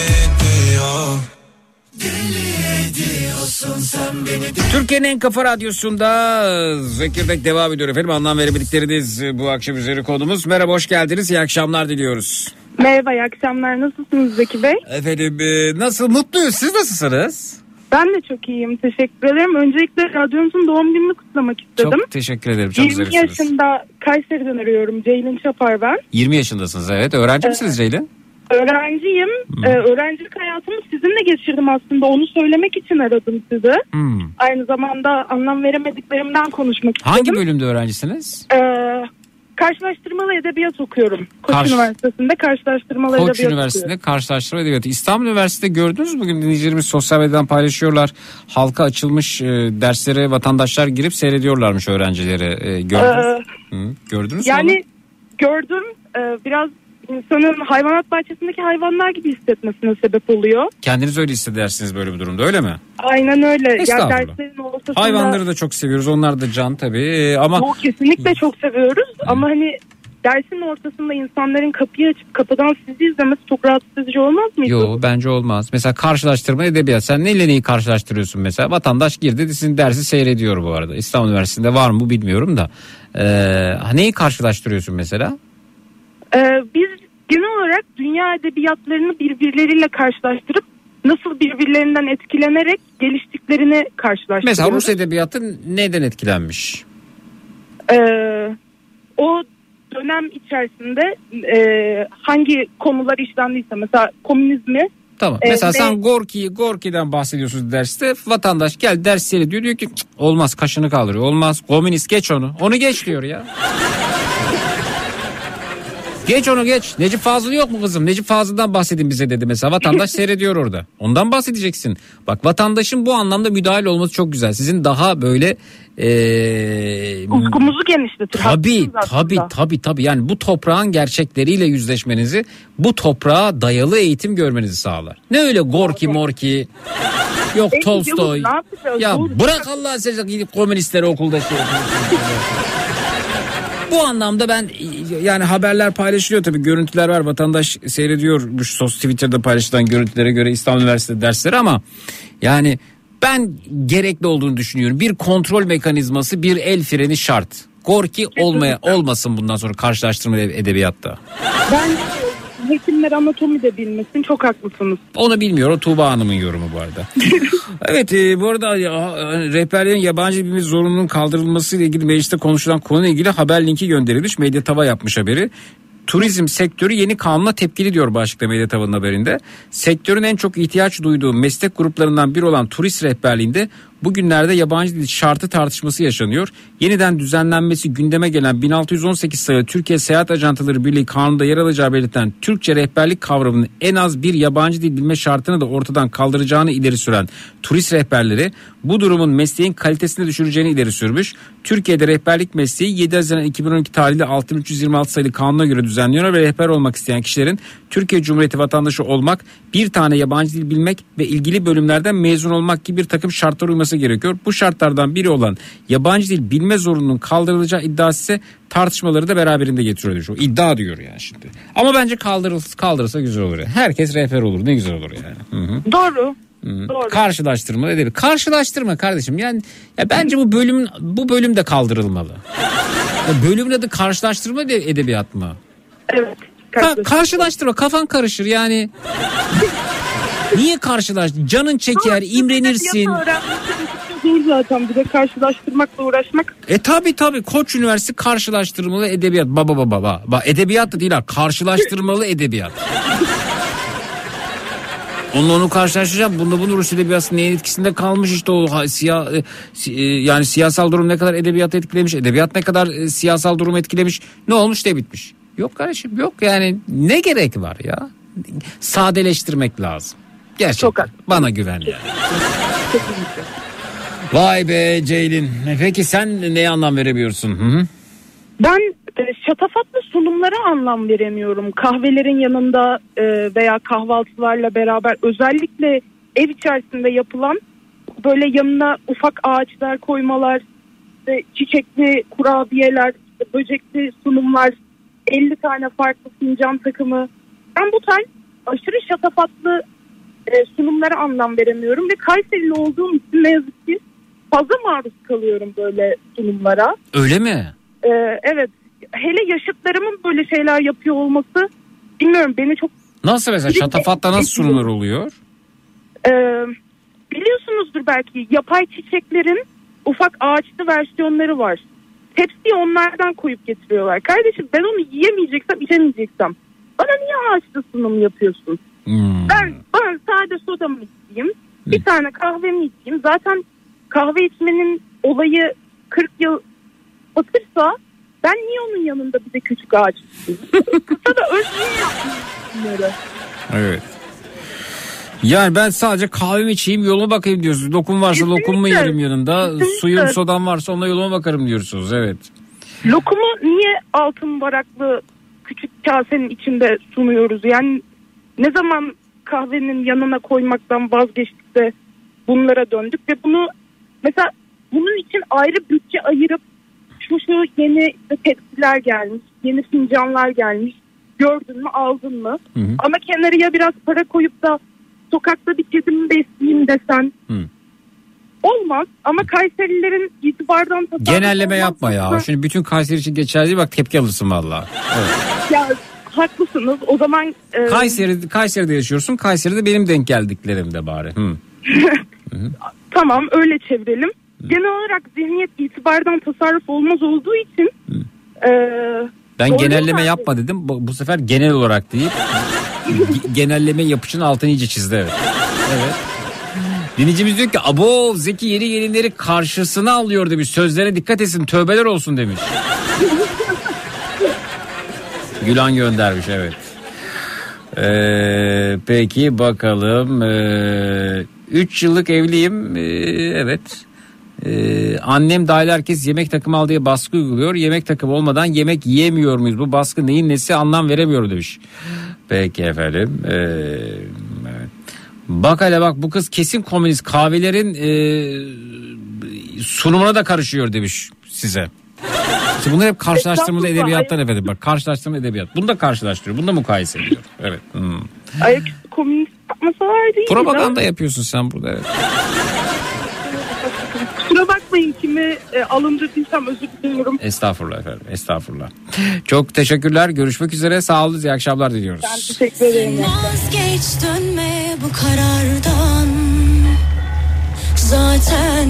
Türkiye'nin en kafa radyosunda e, Zekirdek devam ediyor efendim. Anlam veremedikleriniz e, bu akşam üzeri konumuz. Merhaba hoş geldiniz. İyi akşamlar diliyoruz. Merhaba iyi akşamlar nasılsınız Zeki Bey? Efendim e, nasıl mutluyuz siz nasılsınız? Ben de çok iyiyim teşekkür ederim. Öncelikle radyonuzun doğum gününü kutlamak istedim. Çok teşekkür ederim. Çok 20 güzelsiniz. yaşında Kayseri'den arıyorum. Ceylin Çapar ben. 20 yaşındasınız evet. Öğrenci misiniz Ceylin? Öğrenciyim. Hmm. Ee, öğrencilik hayatımı sizinle geçirdim aslında. Onu söylemek için aradım sizi. Hmm. Aynı zamanda anlam veremediklerimden konuşmak istedim. Hangi bölümde öğrencisiniz? Ee, karşılaştırmalı edebiyat okuyorum. Koç Karş- Üniversitesi'nde karşılaştırmalı Koç edebiyat Üniversitesi'nde okuyorum. karşılaştırma edebiyatı. İstanbul Üniversitesi'nde gördünüz mü? Bugün dinleyicilerimiz sosyal medyadan paylaşıyorlar. Halka açılmış e, derslere vatandaşlar girip seyrediyorlarmış öğrencileri. E, gördünüz, Hı, gördünüz mü? onu? Ee, Yani gördüm e, biraz insanın hayvanat bahçesindeki hayvanlar gibi hissetmesine sebep oluyor. Kendiniz öyle hissedersiniz böyle bir durumda öyle mi? Aynen öyle. Estağfurullah. derslerin ortasında Hayvanları da çok seviyoruz. Onlar da can tabii. E, ama bu kesinlikle çok seviyoruz ama hani dersin ortasında insanların kapıyı açıp kapıdan sizi izlemesi çok rahatsız edici olmaz mıydı? Yo bence olmaz. Mesela karşılaştırma edebiyat. Sen neyle neyi karşılaştırıyorsun mesela? Vatandaş girdi sizin dersi seyrediyor bu arada. İstanbul Üniversitesi'nde var mı bu bilmiyorum da. Ee, neyi karşılaştırıyorsun mesela? Ee, biz genel olarak dünya edebiyatlarını birbirleriyle karşılaştırıp nasıl birbirlerinden etkilenerek geliştiklerini karşılaştırıyoruz. Mesela Rus edebiyatı neden etkilenmiş? Ee, o dönem içerisinde e, hangi konular işlendiyse mesela komünizmi Tamam. Ee, mesela ve- sen Gorki Gorki'den bahsediyorsunuz derste. Vatandaş gel ders seyrediyor diyor ki "Cık, olmaz kaşını kaldırıyor. Olmaz. Komünist geç onu. Onu geç diyor ya. Geç onu geç. Necip Fazıl yok mu kızım? Necip Fazıl'dan bahsedin bize dedi mesela. Vatandaş (laughs) seyrediyor orada. Ondan bahsedeceksin. Bak vatandaşın bu anlamda müdahale olması çok güzel. Sizin daha böyle ee, ufkumuzu genişletir. Tabii tabii tabii tabii yani bu toprağın gerçekleriyle yüzleşmenizi bu toprağa dayalı eğitim görmenizi sağlar. Ne öyle Gorki Morki yok Tolstoy. Ya bırak Allah seversen gidip komünistleri okulda şey (laughs) Bu anlamda ben yani haberler paylaşılıyor tabii görüntüler var vatandaş seyrediyormuş sos Twitter'da paylaşılan görüntülere göre İstanbul Üniversitesi dersleri ama yani ben gerekli olduğunu düşünüyorum. Bir kontrol mekanizması bir el freni şart. Gorki olmaya olmasın bundan sonra karşılaştırma edebiyatta. Ben hekimler anatomi de bilmesin çok haklısınız. Onu bilmiyor. O Tuğba Hanım'ın yorumu bu arada. (laughs) evet e, bu arada ya, e, rehberlerin yabancı dilimiz zorunluluğunun kaldırılması ile ilgili mecliste konuşulan konuyla ilgili haber linki gönderilmiş. Medya Tava yapmış haberi. Turizm sektörü yeni kanuna tepkili diyor başlıkta Medya Tava'nın haberinde. Sektörün en çok ihtiyaç duyduğu meslek gruplarından biri olan turist rehberliğinde bugünlerde yabancı dil şartı tartışması yaşanıyor. Yeniden düzenlenmesi gündeme gelen 1618 sayılı Türkiye Seyahat Ajantaları Birliği kanunda yer alacağı belirten Türkçe rehberlik kavramının en az bir yabancı dil bilme şartını da ortadan kaldıracağını ileri süren turist rehberleri bu durumun mesleğin kalitesini düşüreceğini ileri sürmüş. Türkiye'de rehberlik mesleği 7 Haziran 2012 tarihli 6326 sayılı kanuna göre düzenleniyor ve rehber olmak isteyen kişilerin Türkiye Cumhuriyeti vatandaşı olmak, bir tane yabancı dil bilmek ve ilgili bölümlerden mezun olmak gibi bir takım şartlar uyması gerekiyor. Bu şartlardan biri olan yabancı dil bilme zorunluluğunun kaldırılacağı iddiası ise tartışmaları da beraberinde getiriyor diyor. İddia diyor yani şimdi. Ama bence kaldırılsa, kaldırılsa güzel olur. Yani. Herkes rehber olur ne güzel olur yani. Hı hı. Doğru. Hı. Doğru. Karşılaştırma edebi. Karşılaştırma kardeşim. Yani ya bence bu bölüm bu bölüm de kaldırılmalı. (laughs) Ya bölümün adı karşılaştırma ede- edebiyat mı? Evet. Ka- karşılaştırma kafan karışır yani. (laughs) Niye karşılaş? Canın çeker, imrenirsin. Edebiyatı öğrenmesi zor zaten bir de karşılaştırmakla uğraşmak. E tabi tabi Koç Üniversitesi karşılaştırmalı edebiyat. Baba baba baba. Bak edebiyat da değil ha. Karşılaştırmalı edebiyat. Onunla onu karşılaştıracağım. Bunda bunu Rus edebiyatı neyin etkisinde kalmış işte o ha- siya, e, e, yani siyasal durum ne kadar edebiyatı etkilemiş, edebiyat ne kadar e, siyasal durumu etkilemiş, ne olmuş ne bitmiş. Yok kardeşim yok yani ne gerek var ya? Sadeleştirmek lazım. Gerçekten. Çok. Bana güven yani. Vay be Ceylin. Peki sen neye anlam veremiyorsun? Hı. Ben e, şatafatlı sunumlara anlam veremiyorum. Kahvelerin yanında e, veya kahvaltılarla beraber özellikle ev içerisinde yapılan böyle yanına ufak ağaçlar koymalar, işte çiçekli kurabiyeler, böcekli sunumlar, 50 tane farklı fincan takımı. Ben bu tarz aşırı şatafatlı e, sunumlara anlam veremiyorum ve Kayserili olduğum için ne yazık ki fazla maruz kalıyorum böyle sunumlara. Öyle mi? Ee, evet. Hele yaşıtlarımın böyle şeyler yapıyor olması bilmiyorum beni çok Nasıl mesela şatafatta nasıl sunumlar oluyor? e, biliyorsunuzdur belki yapay çiçeklerin ufak ağaçlı versiyonları var. Tepsiyi onlardan koyup getiriyorlar. Kardeşim ben onu yiyemeyeceksem içemeyeceksem bana niye ağaçlı sunum yapıyorsun? Hmm. Ben, ben sade sodamı içeyim. Bir tane kahvemi içeyim. Zaten kahve içmenin olayı 40 yıl batırsa ben niye onun yanında bir de küçük ağaç içeyim? (laughs) Kısa da özgür. Evet. Yani ben sadece kahvemi içeyim yoluma bakayım diyorsunuz. Lokum varsa Kesinlikle. lokum yerim yanında? Kesinlikle. Suyum sodam varsa onunla yoluma bakarım diyorsunuz. Evet. Lokumu niye altın varaklı küçük kasenin içinde sunuyoruz? Yani ne zaman kahvenin yanına koymaktan vazgeçtik de bunlara döndük ve bunu mesela bunun için ayrı bütçe ayırıp şu şu yeni tepsiler gelmiş, yeni fincanlar gelmiş. Gördün mü aldın mı? Hı hı. Ama kenarıya biraz para koyup da sokakta bir kedimi besleyeyim desen Hı. olmaz. Ama Kayserilerin itibardan tasarruf Genelleme yapma ya. Şimdi bütün Kayseri için geçerli değil bak tepki alırsın valla. Evet. Ya haklısınız. O zaman e, Kayseri, Kayseri'de yaşıyorsun. Kayseri'de benim denk geldiklerim de bari. Hı. (laughs) tamam öyle çevirelim. Genel olarak zihniyet itibardan tasarruf olmaz olduğu için e, Ben Doğru genelleme yapma dedim. Bu, bu sefer genel olarak ge- (laughs) genelleme yapışın altını iyice çizdi. Evet. evet. Dinleyicimiz diyor ki abo Zeki yeni gelinleri karşısına alıyor demiş. Sözlere dikkat etsin tövbeler olsun demiş. Gülan göndermiş evet. Ee, peki bakalım. 3 yıllık evliyim. Ee, evet. Ee, annem dahil herkes yemek takımı al diye baskı uyguluyor. Yemek takımı olmadan yemek yiyemiyor muyuz? Bu baskı neyin nesi anlam veremiyor demiş. Peki efendim. Ee, evet. Bak hele bak bu kız kesin komünist kahvelerin e, sunumuna da karışıyor demiş size. İşte bunlar hep karşılaştırmalı edebiyattan efendim. Bak karşılaştırma edebiyat. Bunu da karşılaştırıyor. Bunu da mukayese ediyor. Evet. Hmm. ayaküstü komünist yapmasalardı iyiydi. Propaganda yapıyorsun sen burada. Evet. Kusura bakmayın kimi e, alındırdıysam özür diliyorum. Estağfurullah efendim. Estağfurullah. Çok teşekkürler. Görüşmek üzere. Sağ olun. İyi akşamlar diliyoruz. Ben teşekkür ederim. Vazgeç dönme bu karardan Zaten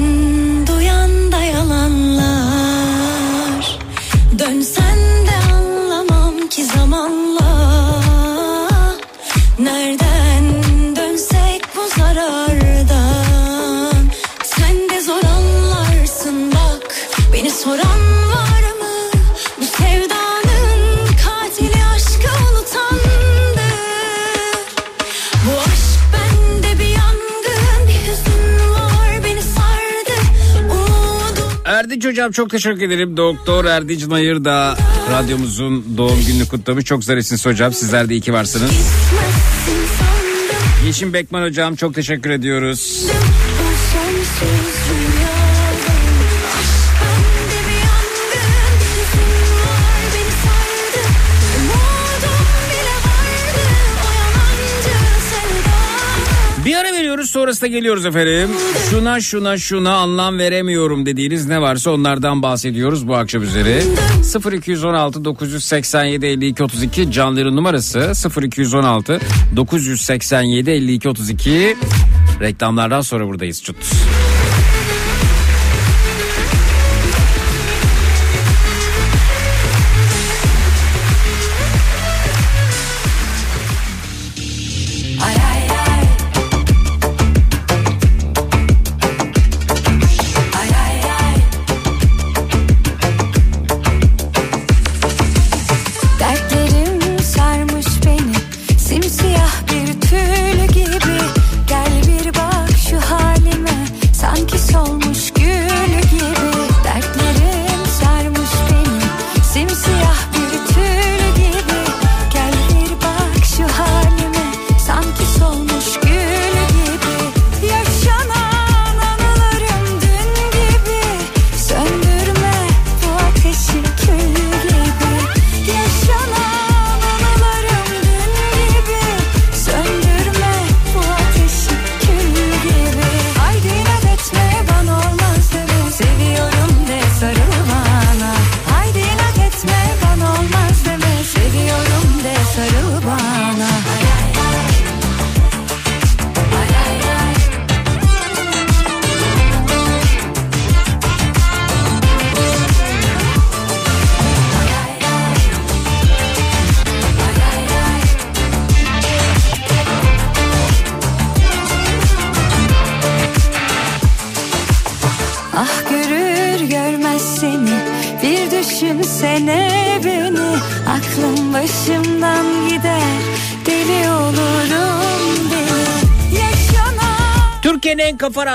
duyan da yalanlar Dönsen de anlamam ki zamanla Nereden soran var mı? Bu sevdanın katili aşkı unutandı bu aşk bende bir yangın, bir hüzün var beni sardı. Umudum Erdinç hocam çok teşekkür ederim. Doktor Erdinç Nayır da radyomuzun doğum gününü kutlamış. Çok zarifsiniz hocam. Sizler de iyi ki varsınız. Yeşim Bekman hocam çok teşekkür ediyoruz. O Veriyoruz sonrasında geliyoruz efendim. Şuna şuna şuna anlam veremiyorum dediğiniz ne varsa onlardan bahsediyoruz bu akşam üzere. 0216 987 52 32 canlıların numarası 0216 987 52 32 reklamlardan sonra buradayız çut.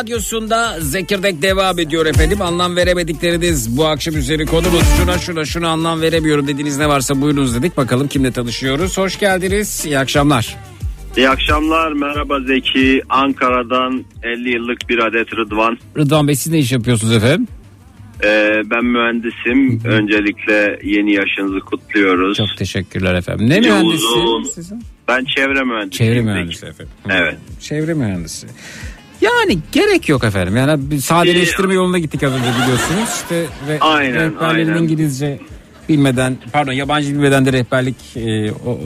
Radyosunda Zekirdek devam ediyor efendim. Anlam veremedikleriniz bu akşam üzeri konumuz. Şuna şuna şuna anlam veremiyorum dediğiniz ne varsa buyurunuz dedik. Bakalım kimle tanışıyoruz. Hoş geldiniz. İyi akşamlar. İyi akşamlar. Merhaba Zeki. Ankara'dan 50 yıllık bir adet Rıdvan. Rıdvan Bey siz ne iş yapıyorsunuz efendim? Ee, ben mühendisim. Öncelikle yeni yaşınızı kutluyoruz. Çok teşekkürler efendim. Ne mühendisi uzun. sizin? Ben çevre mühendisiyim. Çevre mühendisi efendim. Evet. Çevre mühendisi. Yani gerek yok efendim. Yani sadeleştirme yoluna gittik az önce biliyorsunuz. İşte ve Aynen, rehberlerin aynen. İngilizce bilmeden pardon yabancı bilmeden de rehberlik e, o,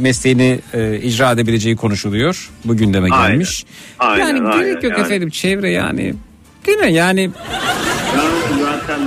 mesleğini e, icra edebileceği konuşuluyor. Bu gündeme Aynen. gelmiş. Aynen, yani aynen, gerek yok yani. efendim çevre yani. Değil mi? Yani Yani zaten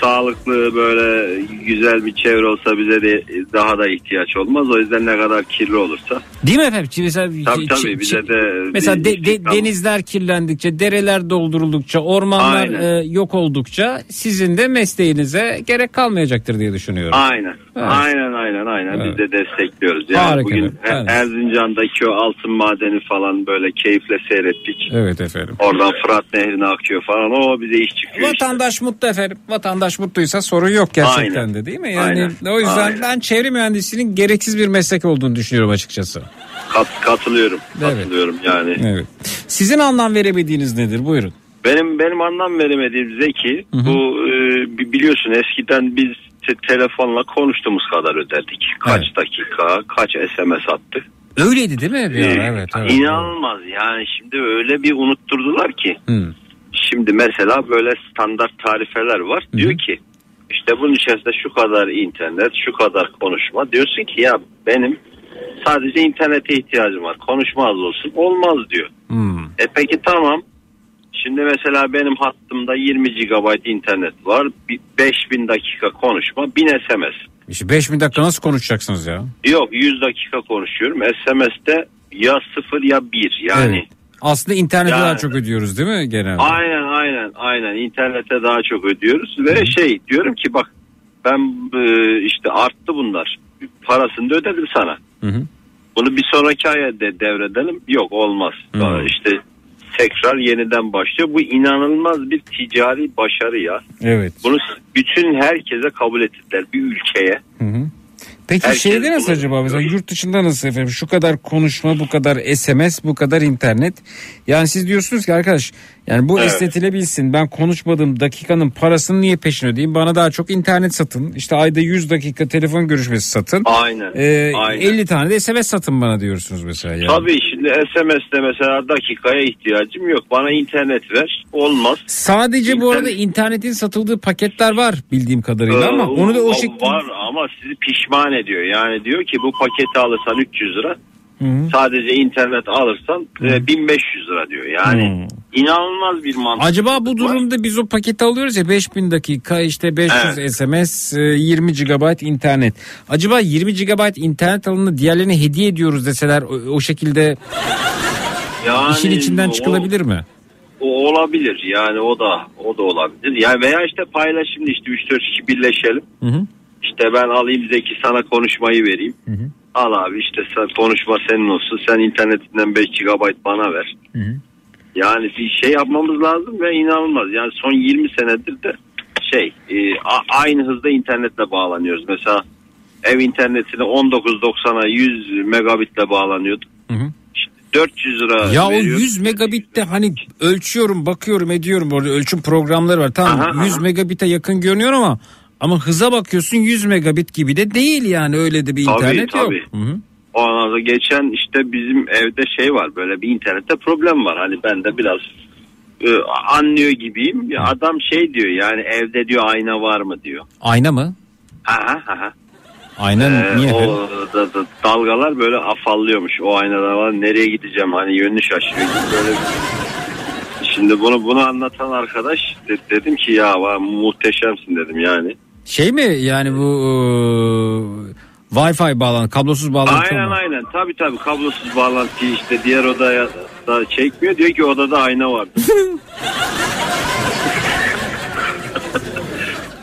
sağlıklı böyle güzel bir çevre olsa bize de daha da ihtiyaç olmaz. O yüzden ne kadar kirli olursa. değil mi efendim? Mesela, Tabii tabii bize de Mesela de- de- denizler kirlendikçe, dereler dolduruldukça, ormanlar Aynen. e, yok oldukça sizin de mesleğinize gerek kalmayacaktır diye düşünüyorum. Aynen. Evet. Aynen aynen aynen Evet. biz de destekliyoruz. Yani Harika bugün evet. Erzincan'daki o altın madeni falan böyle keyifle seyrettik. Evet efendim. Oradan Fırat Nehri'ne akıyor falan. O bize iş çıkıyor. işte. Vatandaş mutlu efendim. Vatandaş mutluysa sorun yok gerçekten Aynen. de değil mi? Yani Aynen. o yüzden Aynen. ben çevre mühendisliğinin gereksiz bir meslek olduğunu düşünüyorum açıkçası. Kat, katılıyorum. Evet. Katılıyorum yani. Evet. Sizin anlam veremediğiniz nedir? Buyurun. Benim benim anlam veremediğim Zeki Hı hı. bu e, bi- biliyorsun eskiden biz te- telefonla konuştuğumuz kadar öderdik. Kaç Evet. dakika, kaç SMS attık. Öyleydi değil mi? Bir? Ee, evet, evet. İnanılmaz yani şimdi öyle bir unutturdular ki. Hı. Şimdi mesela böyle standart tarifeler var. Hı hı. Diyor ki işte bunun içerisinde şu kadar internet, şu kadar konuşma. Diyorsun ki ya benim sadece internete ihtiyacım var. Konuşma az olsun. Olmaz diyor. Hmm. E peki tamam. Şimdi mesela benim hattımda 20 GB internet var. Bir 5000 dakika konuşma, 1000 SMS. İşte 5000 dakika nasıl konuşacaksınız ya? Yok 100 dakika konuşuyorum. SMS'te ya 0 ya 1 yani. Evet. Aslında internete Yani- daha çok ödüyoruz değil mi genelde? Aynen aynen aynen internete daha çok ödüyoruz ve şey diyorum ki bak ben e, işte arttı bunlar parasını da ödedim sana. Hı hı. Bunu bir sonraki aya de devredelim yok olmaz. Hı. İşte tekrar yeniden başlıyor. Bu inanılmaz bir ticari başarı ya. Evet. Bunu bütün herkese kabul ettiler bir ülkeye. Hı hı. Peki Herkes şeyde nasıl acaba mesela yurt dışında nasıl efendim şu kadar konuşma bu kadar SMS bu kadar internet yani siz diyorsunuz ki arkadaş yani bu Evet. esnetilebilsin ben konuşmadığım dakikanın parasını niye peşin ödeyeyim bana daha çok internet satın işte ayda 100 dakika telefon görüşmesi satın Aynen. Ee, aynen. 50 tane de SMS satın bana diyorsunuz mesela yani. Tabii şimdi SMS'te mesela dakikaya ihtiyacım yok. Bana internet ver. Olmaz. Sadece bu arada İnternet- internetin satıldığı paketler var bildiğim kadarıyla ama Ee, onu da o var- şekilde Var ama sizi pişman ediyor. Yani diyor ki bu paketi alırsan 300 lira. Hı hı. Sadece internet alırsan e, 1500 lira diyor. Yani inanılmaz bir mantık. Acaba bu var. durumda biz o paketi alıyoruz ya 5000 dakika işte 500 Evet. SMS e, 20 GB internet. Acaba 20 GB internet alanını diğerlerine hediye ediyoruz deseler o, o şekilde yani işin içinden o- çıkılabilir mi? O olabilir yani o da o da olabilir. Yani veya işte paylaşımda işte 3 4 kişi birleşelim. Hı hı. İşte ben alayım Zeki sana konuşmayı vereyim. Hı hı. Al abi işte sen konuşma senin olsun. Sen internetinden 5 GB bana ver. Hı hı. Yani bir şey yapmamız lazım ve inanılmaz. Yani son 20 senedir de şey e, aynı hızda internetle bağlanıyoruz. Mesela ev internetine 19.90'a 100 megabitle bağlanıyorduk. Hı hı. İşte 400 lira Ya o veriyoruz. 100 megabitte hani ölçüyorum bakıyorum ediyorum orada ölçüm programları var. Tamam Aha, 100 aha. megabite yakın görünüyor ama ama hıza bakıyorsun 100 megabit gibi de değil yani öyle de bir Tabii, internet tabii. yok. Hı hı. Ondan sonra geçen işte bizim evde şey var böyle bir internette problem var. Hani ben de biraz e, anlıyor gibiyim. Ya adam şey diyor yani evde diyor ayna var mı diyor. Ayna mı? Aha aha. Ayna Ee, niye? o da, da- dalgalar böyle afallıyormuş. O aynada var nereye gideceğim hani yönünü şaşırıyor böyle Şimdi bunu bunu anlatan arkadaş de- dedim ki ya va, muhteşemsin dedim yani. Şey mi yani bu e, Wi-Fi bağlantı, kablosuz bağlantı Aynen mı? aynen tabi tabi kablosuz bağlantıyı işte diğer odaya da çekmiyor diyor ki odada ayna vardı. (laughs)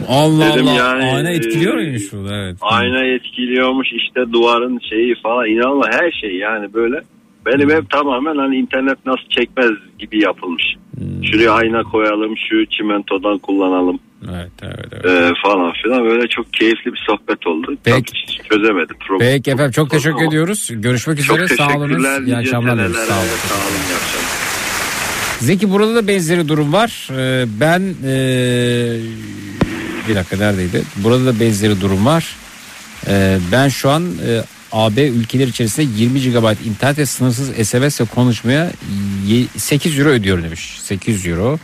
Allah Dedim Allah. yani, Ayna etkiliyor e, muymuş bu? Evet. Ayna etkiliyormuş işte duvarın şeyi falan inanılmaz her şey yani böyle. Benim ev tamamen hani internet nasıl çekmez gibi yapılmış. Şuraya ayna koyalım şu çimentodan kullanalım Evet, evet, evet. e, falan filan böyle çok keyifli bir sohbet oldu. Peki. Tabii çözemedim. Problem. Peki efendim çok teşekkür Ama ediyoruz. Görüşmek Çok üzere. Sağ teşekkürler. İyi akşamlar. Sağ olun. Sağ olun. Zeki burada da benzeri durum var. Ee, ben ee, bir dakika neredeydi? Burada da benzeri durum var. Ee, ben şu an ee, AB ülkeler içerisinde 20 GB internet ve sınırsız SMS ile konuşmaya ye- 8 euro ödüyorum demiş. 8 euro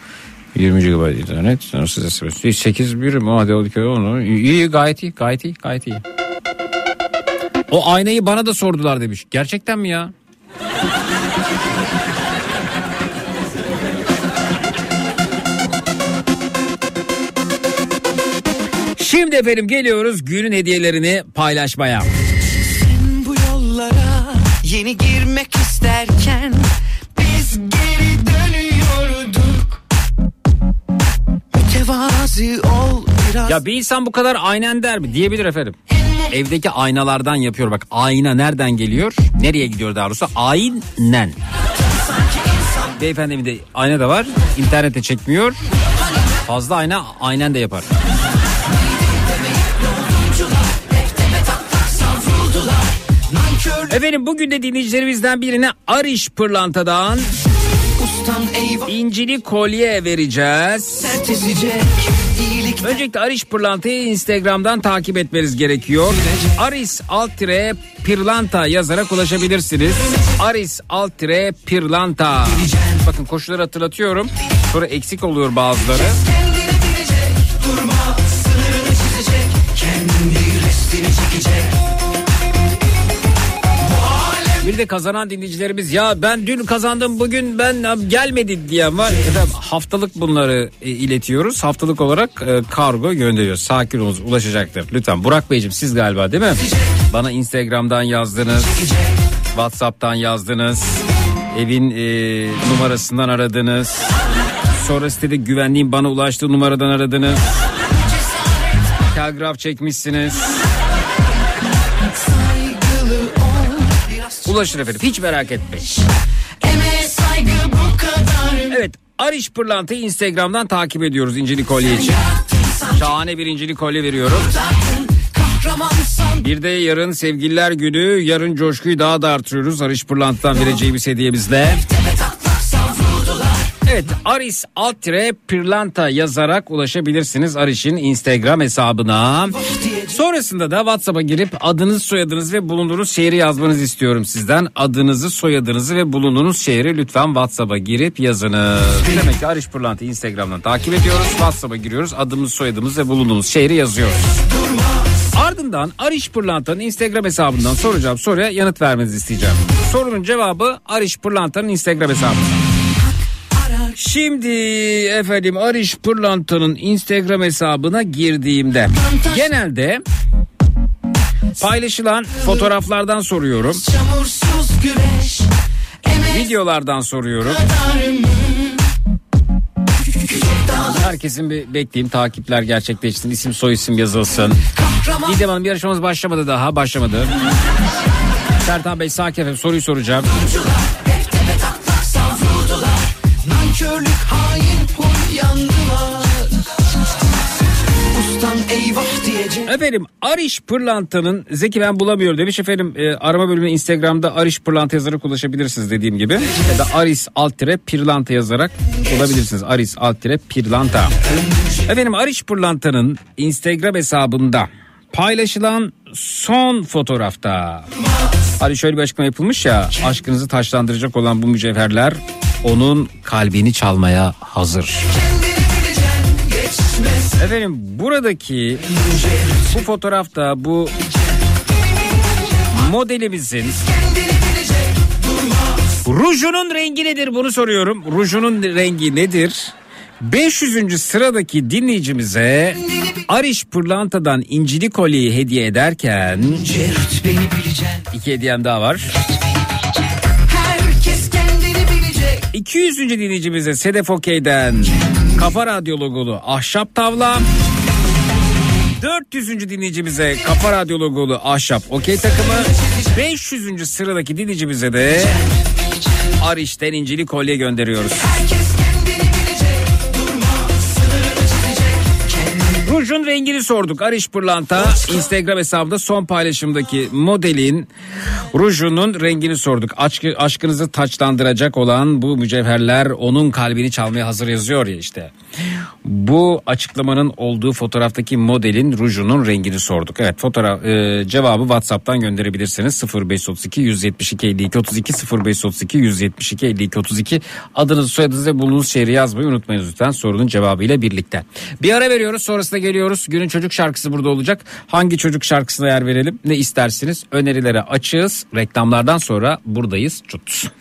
20 GB internet sınırsız SMS. 8 bir mi? Hadi o onu. İyi, gayet iyi gayet iyi gayet iyi. O aynayı bana da sordular demiş. Gerçekten mi ya? Şimdi efendim geliyoruz günün hediyelerini paylaşmaya. Bu yollara yeni girmek isterken biz geri Mütevazi ol biraz. Ya bir insan bu kadar aynen der mi? Diyebilir efendim. Evdeki aynalardan yapıyor bak. Ayna nereden geliyor? Nereye gidiyor daha doğrusu? Aynen. Beyefendimin de ayna da var. İnternette çekmiyor. Fazla ayna aynen de yapar. Efendim bugün de dinleyicilerimizden birine Ariş Pırlanta'dan incili kolye vereceğiz. Öncelikle Ariş Pırlanta'yı Instagram'dan takip etmeniz gerekiyor. Aris alt tire Pirlanta yazarak ulaşabilirsiniz. Aris alt tire Pirlanta. Bakın koşulları hatırlatıyorum. Sonra eksik oluyor bazıları. De kazanan dinleyicilerimiz ya ben dün kazandım bugün ben gelmedi diyen var. Efendim haftalık bunları e, iletiyoruz. Haftalık olarak e, kargo gönderiyoruz. Sakin olun ulaşacaktır. Lütfen Burak Beyciğim siz galiba değil mi? Bana Instagram'dan yazdınız. Whatsapp'tan yazdınız. Evin e, numarasından aradınız. Sonra sitede güvenliğin bana ulaştığı numaradan aradınız. Telgraf çekmişsiniz. Ulaşır efendim hiç merak etmeyin. Emeğe saygı bu kadar. Evet Ariş Pırlanta'yı Instagram'dan takip ediyoruz incili kolye için. Şahane bir incili kolye veriyorum. Bir de yarın sevgililer günü yarın coşkuyu daha da artırıyoruz. Ariş Pırlanta'dan vereceğimiz hediyemizle. Evet Aris alt tire Pırlanta yazarak ulaşabilirsiniz Ariş'in Instagram hesabına. Sonrasında da WhatsApp'a girip adınız soyadınız ve bulunduğunuz şehri yazmanızı istiyorum sizden. Adınızı soyadınızı ve bulunduğunuz şehri lütfen WhatsApp'a girip yazınız. Demek ki Ariş Pırlanta Instagram'dan takip ediyoruz. WhatsApp'a giriyoruz adımız soyadımız ve bulunduğumuz şehri yazıyoruz. Ardından Ariş Pırlanta'nın Instagram hesabından soracağım soruya yanıt vermenizi isteyeceğim. Sorunun cevabı Ariş Pırlanta'nın Instagram hesabı. Şimdi efendim Ariş Pırlanta'nın Instagram hesabına girdiğimde genelde paylaşılan fotoğraflardan soruyorum. Videolardan soruyorum. Herkesin bir bekleyeyim takipler gerçekleşsin. isim soy isim yazılsın. Kahraman İdem Hanım yarışmamız başlamadı daha başlamadı. Sertan Bey sakin efendim soruyu soracağım. Efendim Ariş Pırlanta'nın Zeki ben bulamıyorum demiş. Efendim e, arama bölümü Instagram'da Ariş Pırlanta yazarak ulaşabilirsiniz dediğim gibi. Ya da Aris Altire Pirlanta yazarak bulabilirsiniz. Aris Altire Pirlanta. Efendim Ariş Pırlanta'nın Instagram hesabında paylaşılan son fotoğrafta. Hani şöyle bir açıklama yapılmış ya aşkınızı taşlandıracak olan bu mücevherler onun kalbini çalmaya hazır. Efendim buradaki bu fotoğrafta bu modelimizin rujunun rengi nedir bunu soruyorum. Rujunun rengi nedir? 500. sıradaki dinleyicimize Ariş Pırlanta'dan incili kolyeyi hediye ederken iki hediyem daha var. Herkes kendini bilecek. 200. dinleyicimize Sedef Okey'den Kafa Radyo logolu ahşap tavla 400. dinleyicimize Kafa Radyo logolu Ahşap Okey takımı. 500. sıradaki dinleyicimize de Ariş'ten incili kolye gönderiyoruz. Rujun rengini sorduk. Ariş Pırlanta Instagram hesabında son paylaşımdaki modelin rujunun rengini sorduk. Aşkı, aşkınızı taçlandıracak olan bu mücevherler onun kalbini çalmaya hazır yazıyor ya işte. Bu açıklamanın olduğu fotoğraftaki modelin rujunun rengini sorduk. Evet fotoğraf e, cevabı WhatsApp'tan gönderebilirsiniz. 0532 172 52 32 0532 172 52 32 adınızı soyadınızı ve bulunduğunuz şehri yazmayı unutmayın lütfen sorunun cevabıyla birlikte. Bir ara veriyoruz sonrasında geliyoruz. Günün çocuk şarkısı burada olacak. Hangi çocuk şarkısına yer verelim? Ne istersiniz? Önerilere açığız. Reklamlardan sonra buradayız. Çut.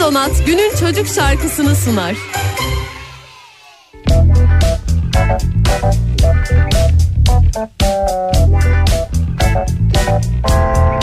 Donat günün çocuk şarkısını sunar. Rahatsız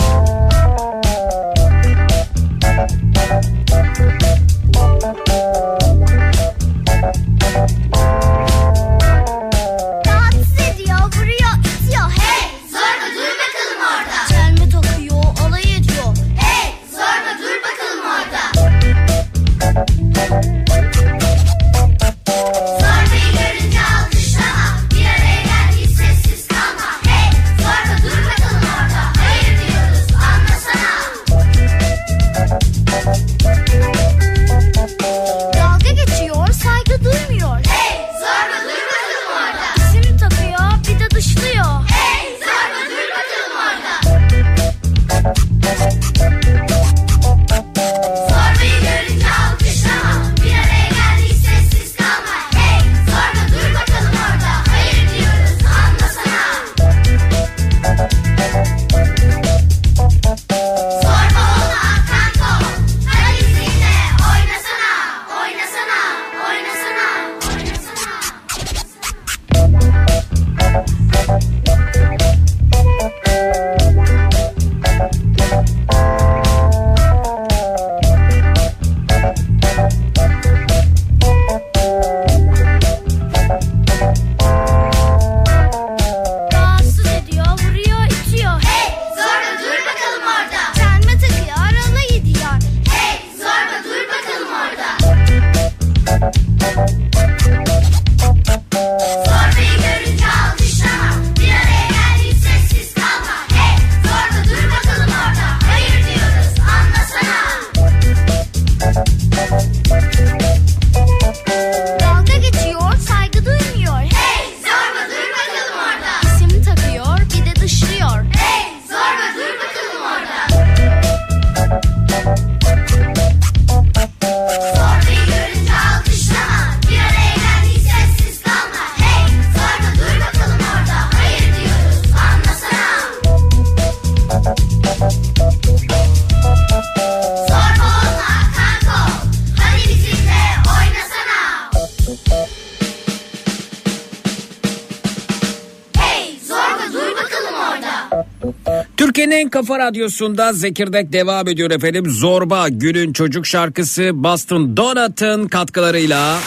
kafa radyosunda Zekirdek devam ediyor efendim. Zorba günün çocuk şarkısı Boston Donat'ın katkılarıyla.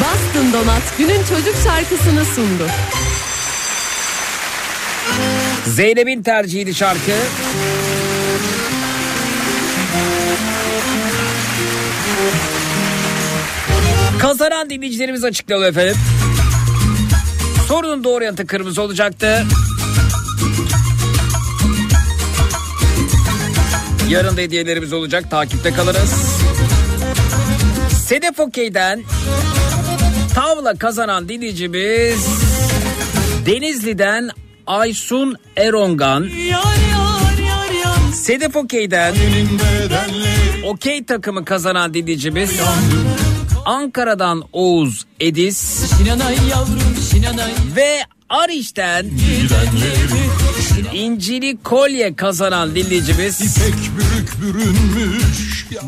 Bastın Donat günün çocuk şarkısını sundu. Zeynep'in tercihiydi şarkı. Kazanan dinleyicilerimiz açıklayalım efendim. Sorunun doğru yanıtı kırmızı olacaktı. Yarın da hediyelerimiz olacak. Takipte kalırız. Sedef Okey'den tavla kazanan dinleyicimiz Denizli'den Aysun Erongan. Sedef Okey'den Okey takımı kazanan dinleyicimiz Ankara'dan Oğuz Edis ve Ariş'ten İncili kolye kazanan dinleyicimiz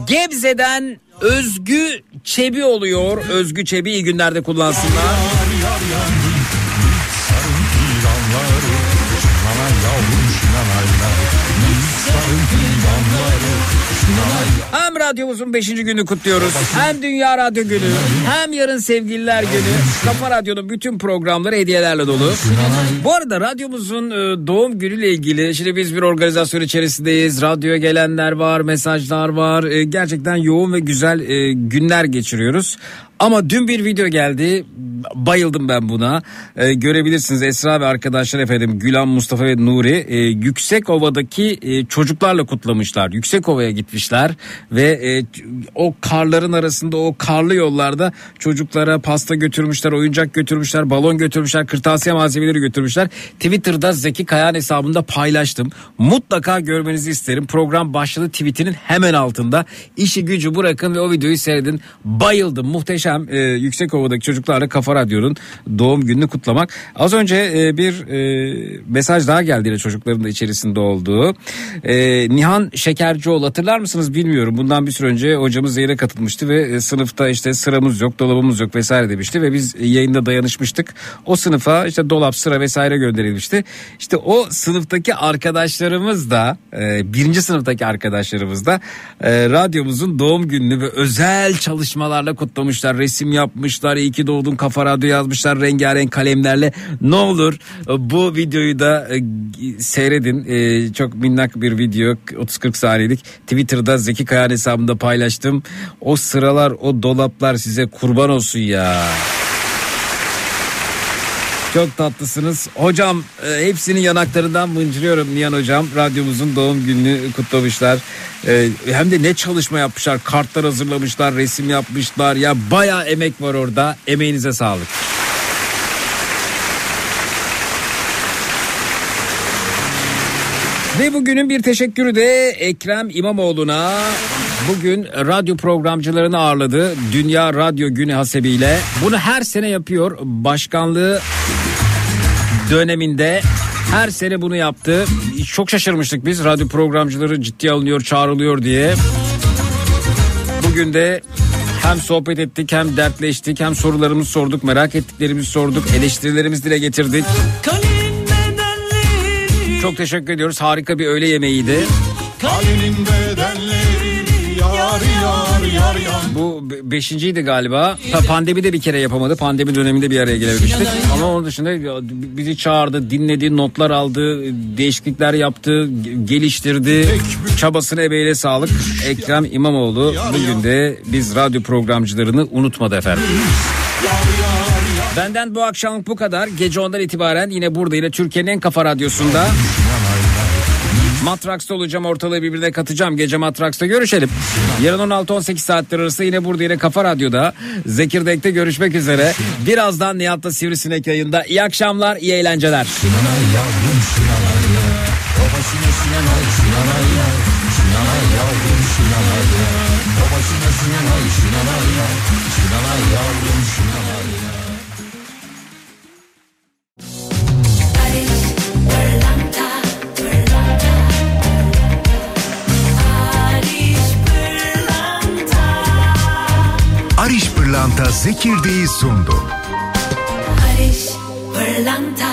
Gebze'den Özgü Çebi oluyor. Özgü Çebi iyi günlerde kullansınlar. Radyomuzun 5. günü kutluyoruz. Hem Dünya Radyo Günü hem yarın Sevgililer Günü. Kafa Radyo'nun bütün programları hediyelerle dolu. Bu arada radyomuzun e, doğum günüyle ilgili şimdi biz bir organizasyon içerisindeyiz. Radyoya gelenler var, mesajlar var. E, Gerçekten yoğun ve güzel e, günler geçiriyoruz. Ama dün bir video geldi. Bayıldım ben buna. Ee, görebilirsiniz Esra ve arkadaşlar efendim Gülan, Mustafa ve Nuri e, Yüksekova'daki e, çocuklarla kutlamışlar. Yüksekova'ya gitmişler ve e, o karların arasında o karlı yollarda çocuklara pasta götürmüşler, oyuncak götürmüşler, balon götürmüşler, kırtasiye malzemeleri götürmüşler. Twitter'da Zeki Kayan hesabında paylaştım. Mutlaka görmenizi isterim. Program başladı tweetinin hemen altında. İşi gücü bırakın ve o videoyu seyredin. Bayıldım. Muhteşem. E, Yüksekova'daki çocuklarla Kafa Radyo'nun doğum gününü kutlamak. Az önce e, bir e, mesaj daha geldi yine çocukların da içerisinde olduğu. E, Nihan Şekercioğlu hatırlar mısınız bilmiyorum. Bundan bir süre önce hocamız yayına katılmıştı ve e, sınıfta işte sıramız yok, dolabımız yok vesaire demişti ve biz yayında dayanışmıştık. O sınıfa işte dolap, sıra vesaire gönderilmişti. İşte o sınıftaki arkadaşlarımız da e, birinci sınıftaki arkadaşlarımız da e, radyomuzun doğum gününü ve özel çalışmalarla kutlamışlar. Resim yapmışlar. İyi ki doğdun kafa radyo yazmışlar rengarenk kalemlerle. Ne olur e, bu videoyu da e, seyredin. E, çok minnak bir video 30-40 saniyelik. Twitter'da Zeki Kayan hesabında paylaştım. O sıralar o dolaplar size kurban olsun ya. Çok tatlısınız. Hocam e, hepsinin yanaklarından mıncırıyorum Nihan hocam. Radyomuzun doğum gününü kutlamışlar. E, hem de ne çalışma yapmışlar. Kartlar hazırlamışlar, resim yapmışlar. Ya bayağı emek var orada. Emeğinize sağlık. Ve bugünün bir teşekkürü de Ekrem İmamoğlu'na. Bugün radyo programcılarını ağırladı. Dünya Radyo Günü hasebiyle. Bunu her sene yapıyor. Başkanlığı döneminde her sene bunu yaptı. Çok şaşırmıştık biz radyo programcıları ciddiye alınıyor, çağrılıyor diye. Bugün de hem sohbet ettik hem dertleştik hem sorularımızı sorduk merak ettiklerimizi sorduk eleştirilerimizi dile getirdik. Çok teşekkür ediyoruz harika bir öğle yemeğiydi. Kalinin Bu be- beşinciydi galiba. Ta pandemi de bir kere yapamadı. Pandemi döneminde bir araya gelememiştik. Ama onun dışında bizi çağırdı, dinledi, notlar aldı, değişiklikler yaptı, ge- geliştirdi. Çabasına emeğiyle sağlık. Ekrem İmamoğlu bugün de biz radyo programcılarını unutmadı efendim. Benden bu akşamlık bu kadar. Gece ondan itibaren yine burada yine Türkiye'nin en kafa radyosunda. Matraks'ta olacağım ortalığı birbirine katacağım. Gece Matraks'ta görüşelim. Yarın 16-18 saatler arası yine burada yine Kafa Radyo'da. Zekirdek'te görüşmek üzere. Birazdan Nihat'ta Sivrisinek yayında. İyi akşamlar, iyi eğlenceler. Sinanay yavrum Pırlanta Zekirdek'i sundu. Barış Pırlanta